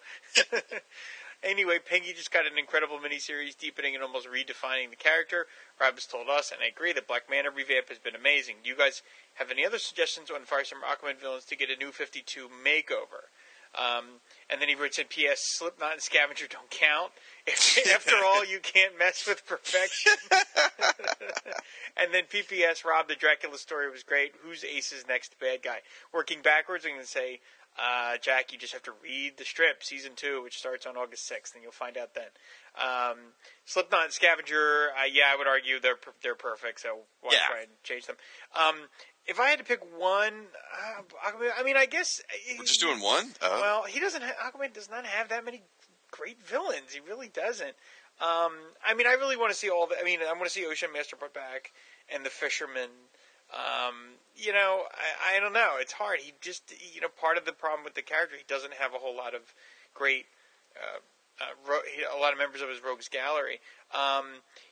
anyway, Pengy just got an incredible miniseries deepening and almost redefining the character. Rob has told us, and I agree, that Black Manta revamp has been amazing. Do you guys have any other suggestions on Firestorm Aquaman villains to get a new 52 makeover? Um, and then he writes in P.S. Slipknot and Scavenger don't count. After all, you can't mess with perfection. and then P.P.S. Rob, the Dracula story was great. Who's Ace's next bad guy? Working backwards, I'm going to say, uh, Jack, you just have to read the strip, season two, which starts on August 6th, and you'll find out then. Um, Slipknot Scavenger, uh, yeah, I would argue they're per- they're perfect, so why Yeah. try and change them? Um, if I had to pick one, uh, Aquaman, I mean, I guess We're just doing one? Uh, well, he doesn't. Ha- Aquaman does not have that many great villains. He really doesn't. Um, I mean, I really want to see all the. I mean, I want to see Ocean Master put back and the Fisherman. Um, you know, I, I don't know. It's hard. He just, you know, part of the problem with the character, he doesn't have a whole lot of great. Uh, uh, ro- he, a lot of members of his rogues gallery. Um,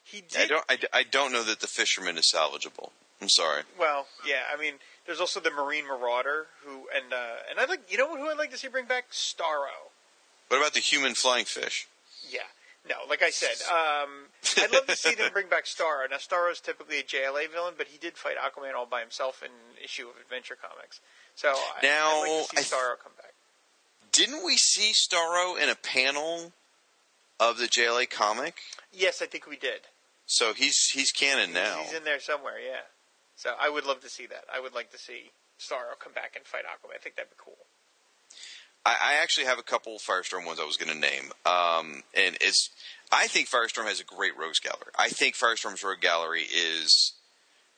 he did. I don't. I, I don't know that the fisherman is salvageable. I'm sorry. Well, yeah, I mean, There's also the Marine Marauder, who and uh, and I like you know who I'd like to see bring back Starro. What about the human flying fish? Yeah. No, like I said, um, I'd love to see them bring back Starro. Now, Starro's typically a JLA villain, but he did fight Aquaman all by himself in an issue of Adventure Comics. So I- Now, I'd like to see Starro come back. Didn't we see Starro in a panel of the JLA comic? Yes, I think we did. So he's he's canon now. He's in there somewhere, yeah. So I would love to see that. I would like to see Starro come back and fight Aquaman. I think that'd be cool. I, actually have a couple Firestorm ones I was going to name, um, and it's. I think Firestorm has a great rogues gallery. I think Firestorm's rogue gallery is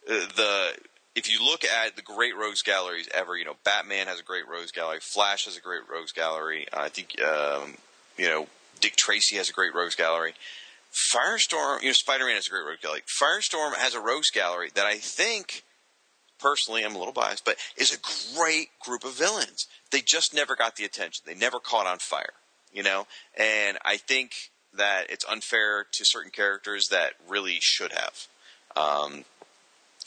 uh, the. If you look at the great rogues galleries ever, you know Batman has a great rogues gallery, Flash has a great rogues gallery. I think um, you know Dick Tracy has a great rogues gallery. Firestorm, you know Spider-Man has a great rogues gallery. Firestorm has a rogues gallery that I think personally, I'm a little biased, but is a great group of villains. They just never got the attention. They never caught on fire, you know? And I think that it's unfair to certain characters that really should have. Um,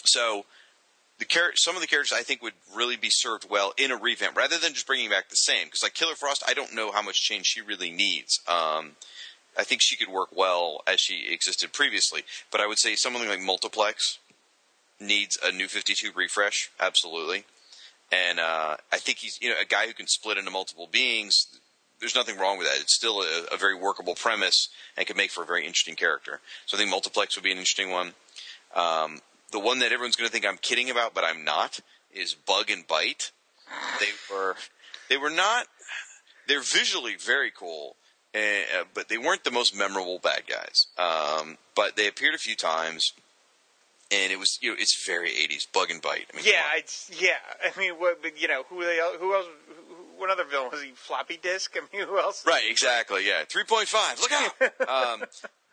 so the char- some of the characters I think would really be served well in a revamp rather than just bringing back the same. Because like Killer Frost, I don't know how much change she really needs. Um, I think she could work well as she existed previously. But I would say something like Multiplex needs a new 52 refresh, absolutely. And uh, I think he's you know a guy who can split into multiple beings. There's nothing wrong with that. It's still a, a very workable premise and can make for a very interesting character. So I think Multiplex would be an interesting one. Um, the one that everyone's going to think I'm kidding about, but I'm not, is Bug and Byte. They were they were not. They're visually very cool, uh, but they weren't the most memorable bad guys. Um, but they appeared a few times, and it was you know it's very 80s Bug and Byte. I mean, Yeah, it's yeah. I mean, what, but, you know, who they who else? Who, what other villain was he? Floppy disk? I mean, who else? Right, exactly. Yeah, three point five. Look out. um,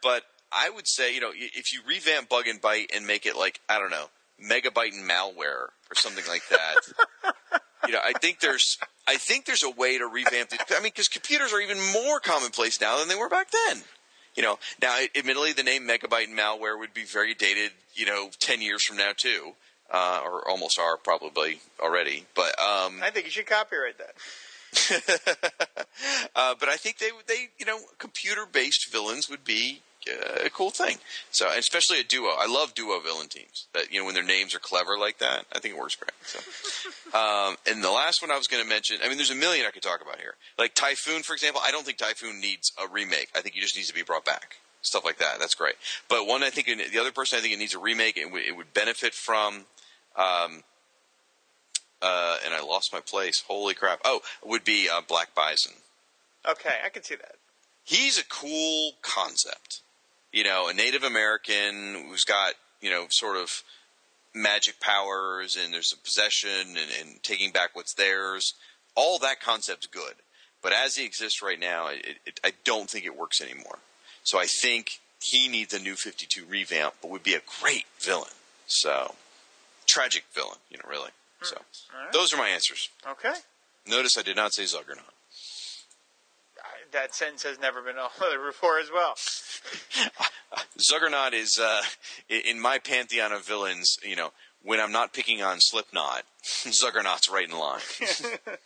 but I would say, you know, if you revamp Bug and Byte and make it like I don't know, Megabyte and malware or something like that, you know, I think there's, I think there's a way to revamp it. I mean, because computers are even more commonplace now than they were back then. You know, now admittedly, the name Megabyte and malware would be very dated. You know, ten years from now too. Uh, or almost are probably already, but um, I think you should copyright that. uh, but I think they they you know computer based villains would be uh, a cool thing. So especially a duo. I love duo villain teams. That you know when their names are clever like that. I think it works great. So, um, and the last one I was going to mention. I mean, there's a million I could talk about here. Like Typhoon, for example. I don't think Typhoon needs a remake. I think he just needs to be brought back. Stuff like that. That's great. But one I think the other person I think it needs a remake. It would, it would benefit from. Um, uh, and I lost my place. Holy crap! Oh, would be uh, Black Bison Okay, I can see that. he's a cool concept. You know, a Native American who's got, you know, sort of magic powers and there's a possession and, and taking back what's theirs. All that concept's good. But as he exists right now, it, it, I don't think it works anymore. So I think he needs a new 52 revamp, but would be a great villain. So, tragic villain, you know, really. Hmm. So, All right. those are my answers. Okay. Notice I did not say Zuggernaut. That sentence has never been uttered before as well. Zuggernaut is uh, in my pantheon of villains. You know, when I'm not picking on Slipknot, Zuggernaut's right in line.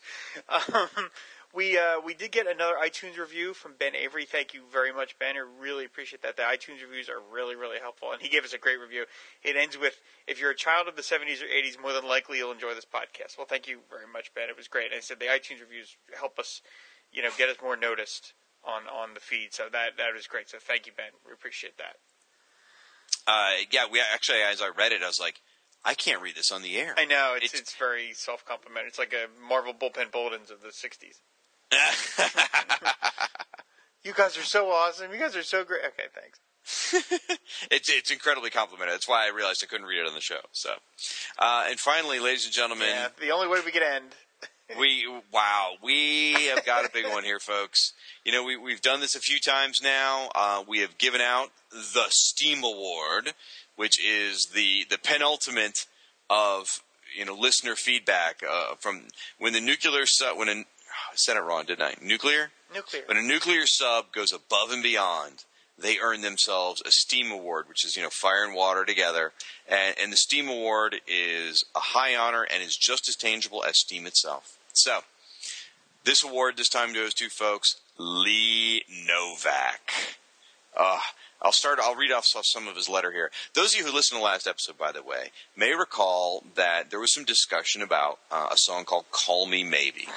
Um, we uh, we did get another iTunes review from Ben Avery. Thank you very much, Ben. I really appreciate that. The iTunes reviews are really really helpful, and he gave us a great review. It ends with, "If you're a child of the '70s or '80s, more than likely you'll enjoy this podcast." Well, thank you very much, Ben. It was great. And I said the iTunes reviews help us, you know, get us more noticed on on the feed. So that that was great. So thank you, Ben. We appreciate that. Uh, yeah, we actually, as I read it, I was like, I can't read this on the air. I know it's It's- it's, very self complimentary. It's like a Marvel bullpen bulletins of the '60s. You guys are so awesome. You guys are so great. Okay, thanks. it's it's incredibly complimentary. That's why I realized I couldn't read it on the show. So, uh, and finally, ladies and gentlemen, Yeah, the only way we could end. We wow, we have got a big one here, folks. You know, we we've done this a few times now. Uh, we have given out the Steam Award, which is the the penultimate of you know listener feedback uh, from when the nuclear sub when a I said it wrong, didn't I? Nuclear Nuclear. when a nuclear sub goes above and beyond they earn themselves a Steam Award, which is, you know, fire and water together. And, and the Steam Award is a high honor and is just as tangible as Steam itself. So, this award this time goes to folks Lee Novak. Uh, I'll start. I'll read off some of his letter here. Those of you who listened to the last episode, by the way, may recall that there was some discussion about uh, a song called "Call Me Maybe."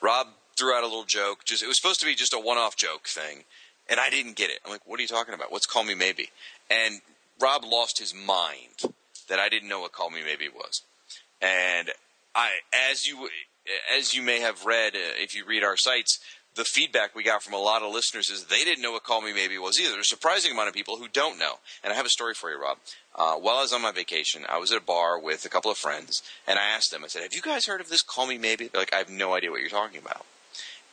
Rob threw out a little joke. Just it was supposed to be just a one-off joke thing, and I didn't get it. I'm like, "What are you talking about? What's "Call Me Maybe"? And Rob lost his mind that I didn't know what "Call Me Maybe" was, and I, as you as you may have read, uh, if you read our sites, the feedback we got from a lot of listeners is they didn't know what Call Me Maybe was either. There's a surprising amount of people who don't know. And I have a story for you, Rob. Uh, while I was on my vacation, I was at a bar with a couple of friends, and I asked them, I said, Have you guys heard of this Call Me Maybe? They're like, I have no idea what you're talking about.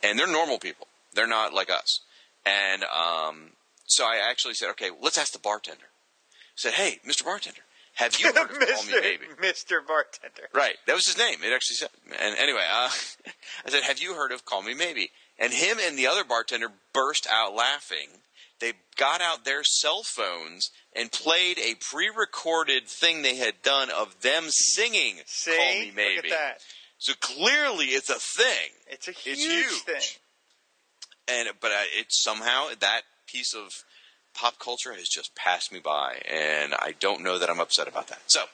And they're normal people. They're not like us. And um, so I actually said, Okay, let's ask the bartender. I said, Hey, Mr. Bartender, have you heard of Call Me Maybe? Mr. Bartender. Right. That was his name. It actually said. And anyway, uh, I said, Have you heard of Call Me Maybe? And him and the other bartender burst out laughing. They got out their cell phones and played a pre-recorded thing they had done of them singing See? "Call Me Maybe." Look at that. So clearly, it's a thing. It's a It's huge, huge. thing. And but uh, it's somehow that piece of pop culture has just passed me by, and I don't know that I'm upset about that. So,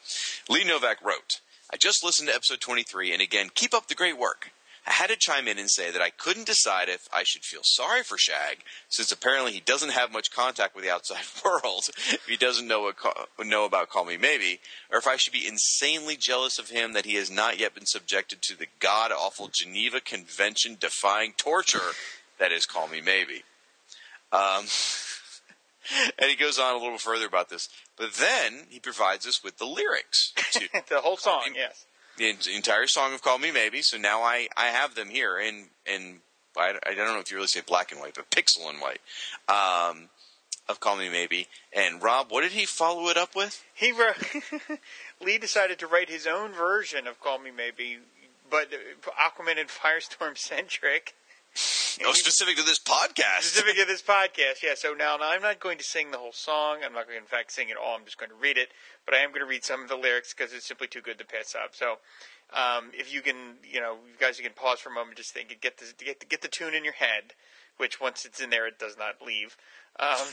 Lee Novak wrote, "I just listened to episode 23, and again, keep up the great work." I had to chime in and say that I couldn't decide if I should feel sorry for Shag, since apparently he doesn't have much contact with the outside world if he doesn't know what know about Call Me Maybe, or if I should be insanely jealous of him that he has not yet been subjected to the god awful Geneva Convention defying torture that is Call Me Maybe. Um, and he goes on a little further about this, but then he provides us with the lyrics to the whole song, Me- yes. the entire song of "Call Me Maybe." So now I, I have them here in in I, I don't know if you really say black and white, but pixel and white um, of "Call Me Maybe." And Rob, what did he follow it up with? He wrote. Lee decided to write his own version of "Call Me Maybe," but uh, Aquaman and Firestorm centric. Oh, specific to this podcast. Specific to this podcast, yeah. So now, now I'm not going to sing the whole song. I'm not going to, in fact, sing it all. I'm just going to read it. But I am going to read some of the lyrics because it's simply too good to pass up. So, um, if you can, you know, you guys, you can pause for a moment, just think, get the get the, get the tune in your head, which once it's in there, it does not leave. Um,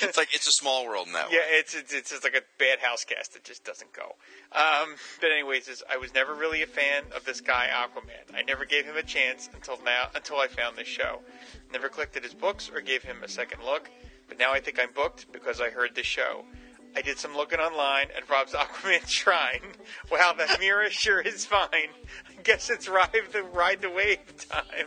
it's like it's a small world that yeah, way. it's, it's it's just like a bad house cast that just doesn't go. Um, but anyways, I was never really a fan of this guy Aquaman. I never gave him a chance until now, until I found this show. Never collected his books or gave him a second look. But now I think I'm booked because I heard this show. I did some looking online at Rob's Aquaman shrine. Wow, that mirror sure is fine. I guess it's ride the ride the wave time.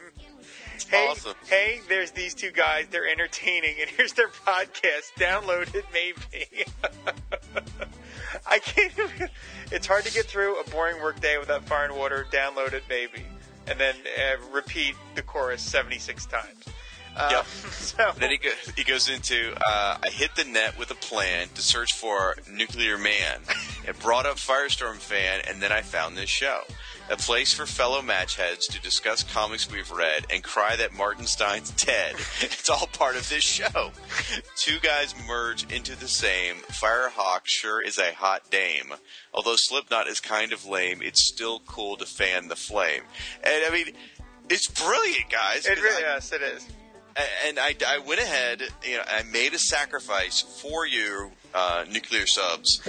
Hey, awesome. hey, there's these two guys. They're entertaining, and here's their podcast. Download it, maybe. I can't. Even, it's hard to get through a boring workday without fire and water. Download it, maybe, and then uh, repeat the chorus 76 times. Uh, Yep. So Then he, go, he goes into uh, I hit the net with a plan to search for Nuclear Man. It brought up Firestorm Fan, and then I found this show. A place for fellow match heads to discuss comics we've read and cry that Martin Stein's dead. It's all part of this show. Two guys merge into the same. Firehawk sure is a hot dame. Although Slipknot is kind of lame, it's still cool to fan the flame. And I mean, it's brilliant, guys. It really, I- yes, it is. and I, I went ahead, you know, I made a sacrifice for you, uh, nuclear subs.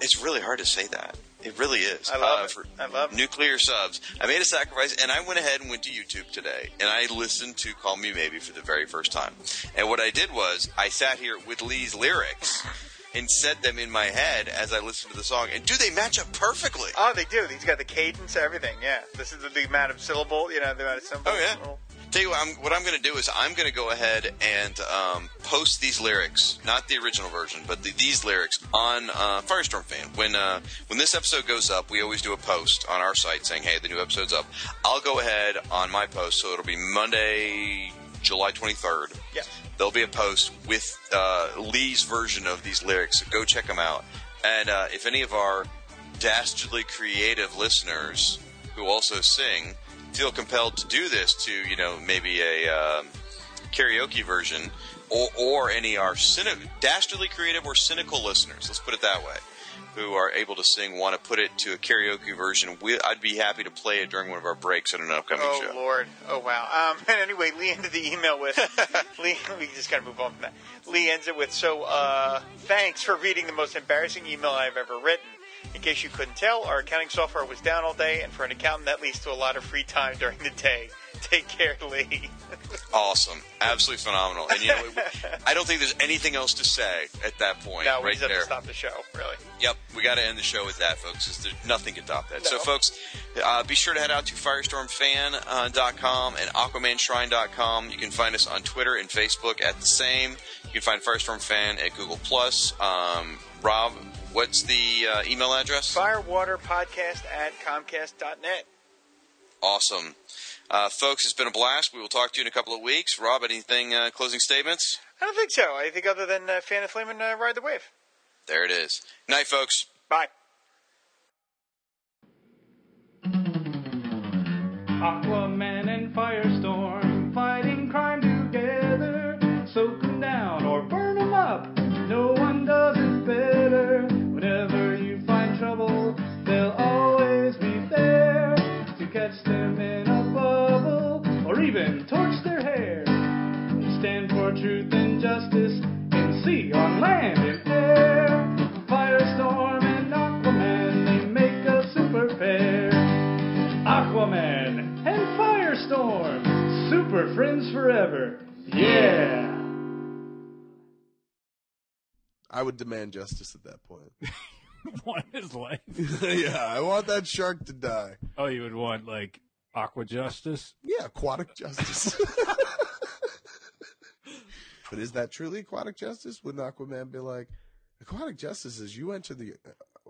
It's really hard to say that. It really is. I love Uh, it. I love it. nuclear subs. I made a sacrifice, and I went ahead and went to YouTube today, and I listened to "Call Me Maybe" for the very first time. And what I did was, I sat here with Lee's lyrics and said them in my head as I listened to the song. And do they match up perfectly? Oh, they do. He's got the cadence, everything. Yeah, this is the, amount of syllable. You know, the amount of symbols. Oh, yeah. Tell you what I'm, what I'm going to do is I'm going to go ahead and um, post these lyrics, not the original version, but the, these lyrics on uh, Firestorm Fan. When uh, when this episode goes up, we always do a post on our site saying, "Hey, the new episode's up." I'll go ahead on my post, so it'll be Monday, July 23rd. Yes. There'll be a post with uh, Lee's version of these lyrics. So go check them out. And uh, if any of our dastardly creative listeners who also sing feel compelled to do this to, you know, maybe a um, karaoke version, or, or any cyni- dastardly creative or cynical listeners, let's put it that way, who are able to sing, want to put it to a karaoke version, we, I'd be happy to play it during one of our breaks at an upcoming show. Oh. Lord! Oh wow! Um, and anyway, Lee ended the email with Lee. We just gotta move on from that. Lee ends it with, "So, uh, thanks for reading the most embarrassing email I've ever written. In case you couldn't tell, our accounting software was down all day, and for an accountant, that leads to a lot of free time during the day. Take care, Lee." Awesome, absolutely phenomenal. And you know, I don't think there's anything else to say at that point. now we right just have there. to stop the show. Really. Yep, we got to end the show with that, folks. There's nothing can top that. So, folks, uh, be sure to head out to firestormfan.com and aquamanshrine.com. You can find us on Twitter and Facebook at the same. You can find Firestorm Fan at Google Plus. Um, Rob, what's the uh, email address? Firewater Podcast at Comcast.net. Awesome. Uh, folks, it's been a blast. We will talk to you in a couple of weeks. Rob, anything uh, closing statements? I don't think so. I think other than uh, Fan and Flame and uh, Ride the Wave. There it is. Night, folks. Bye. Aquaman even torch their hair. They stand for truth and justice in sea, on land, and air. Firestorm and Aquaman, they make a super pair. Aquaman and Firestorm, super friends forever. Yeah. I would demand justice at that point. want his life. yeah, I want that shark to die. Oh, you would want like aqua justice? Yeah, aquatic justice. but is that truly aquatic justice? Wouldn't Aquaman be like, aquatic justice is you enter the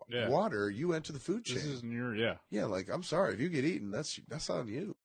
Yeah. water, you enter the food chain. This is near, yeah. yeah, like I'm sorry if you get eaten, that's that's on you.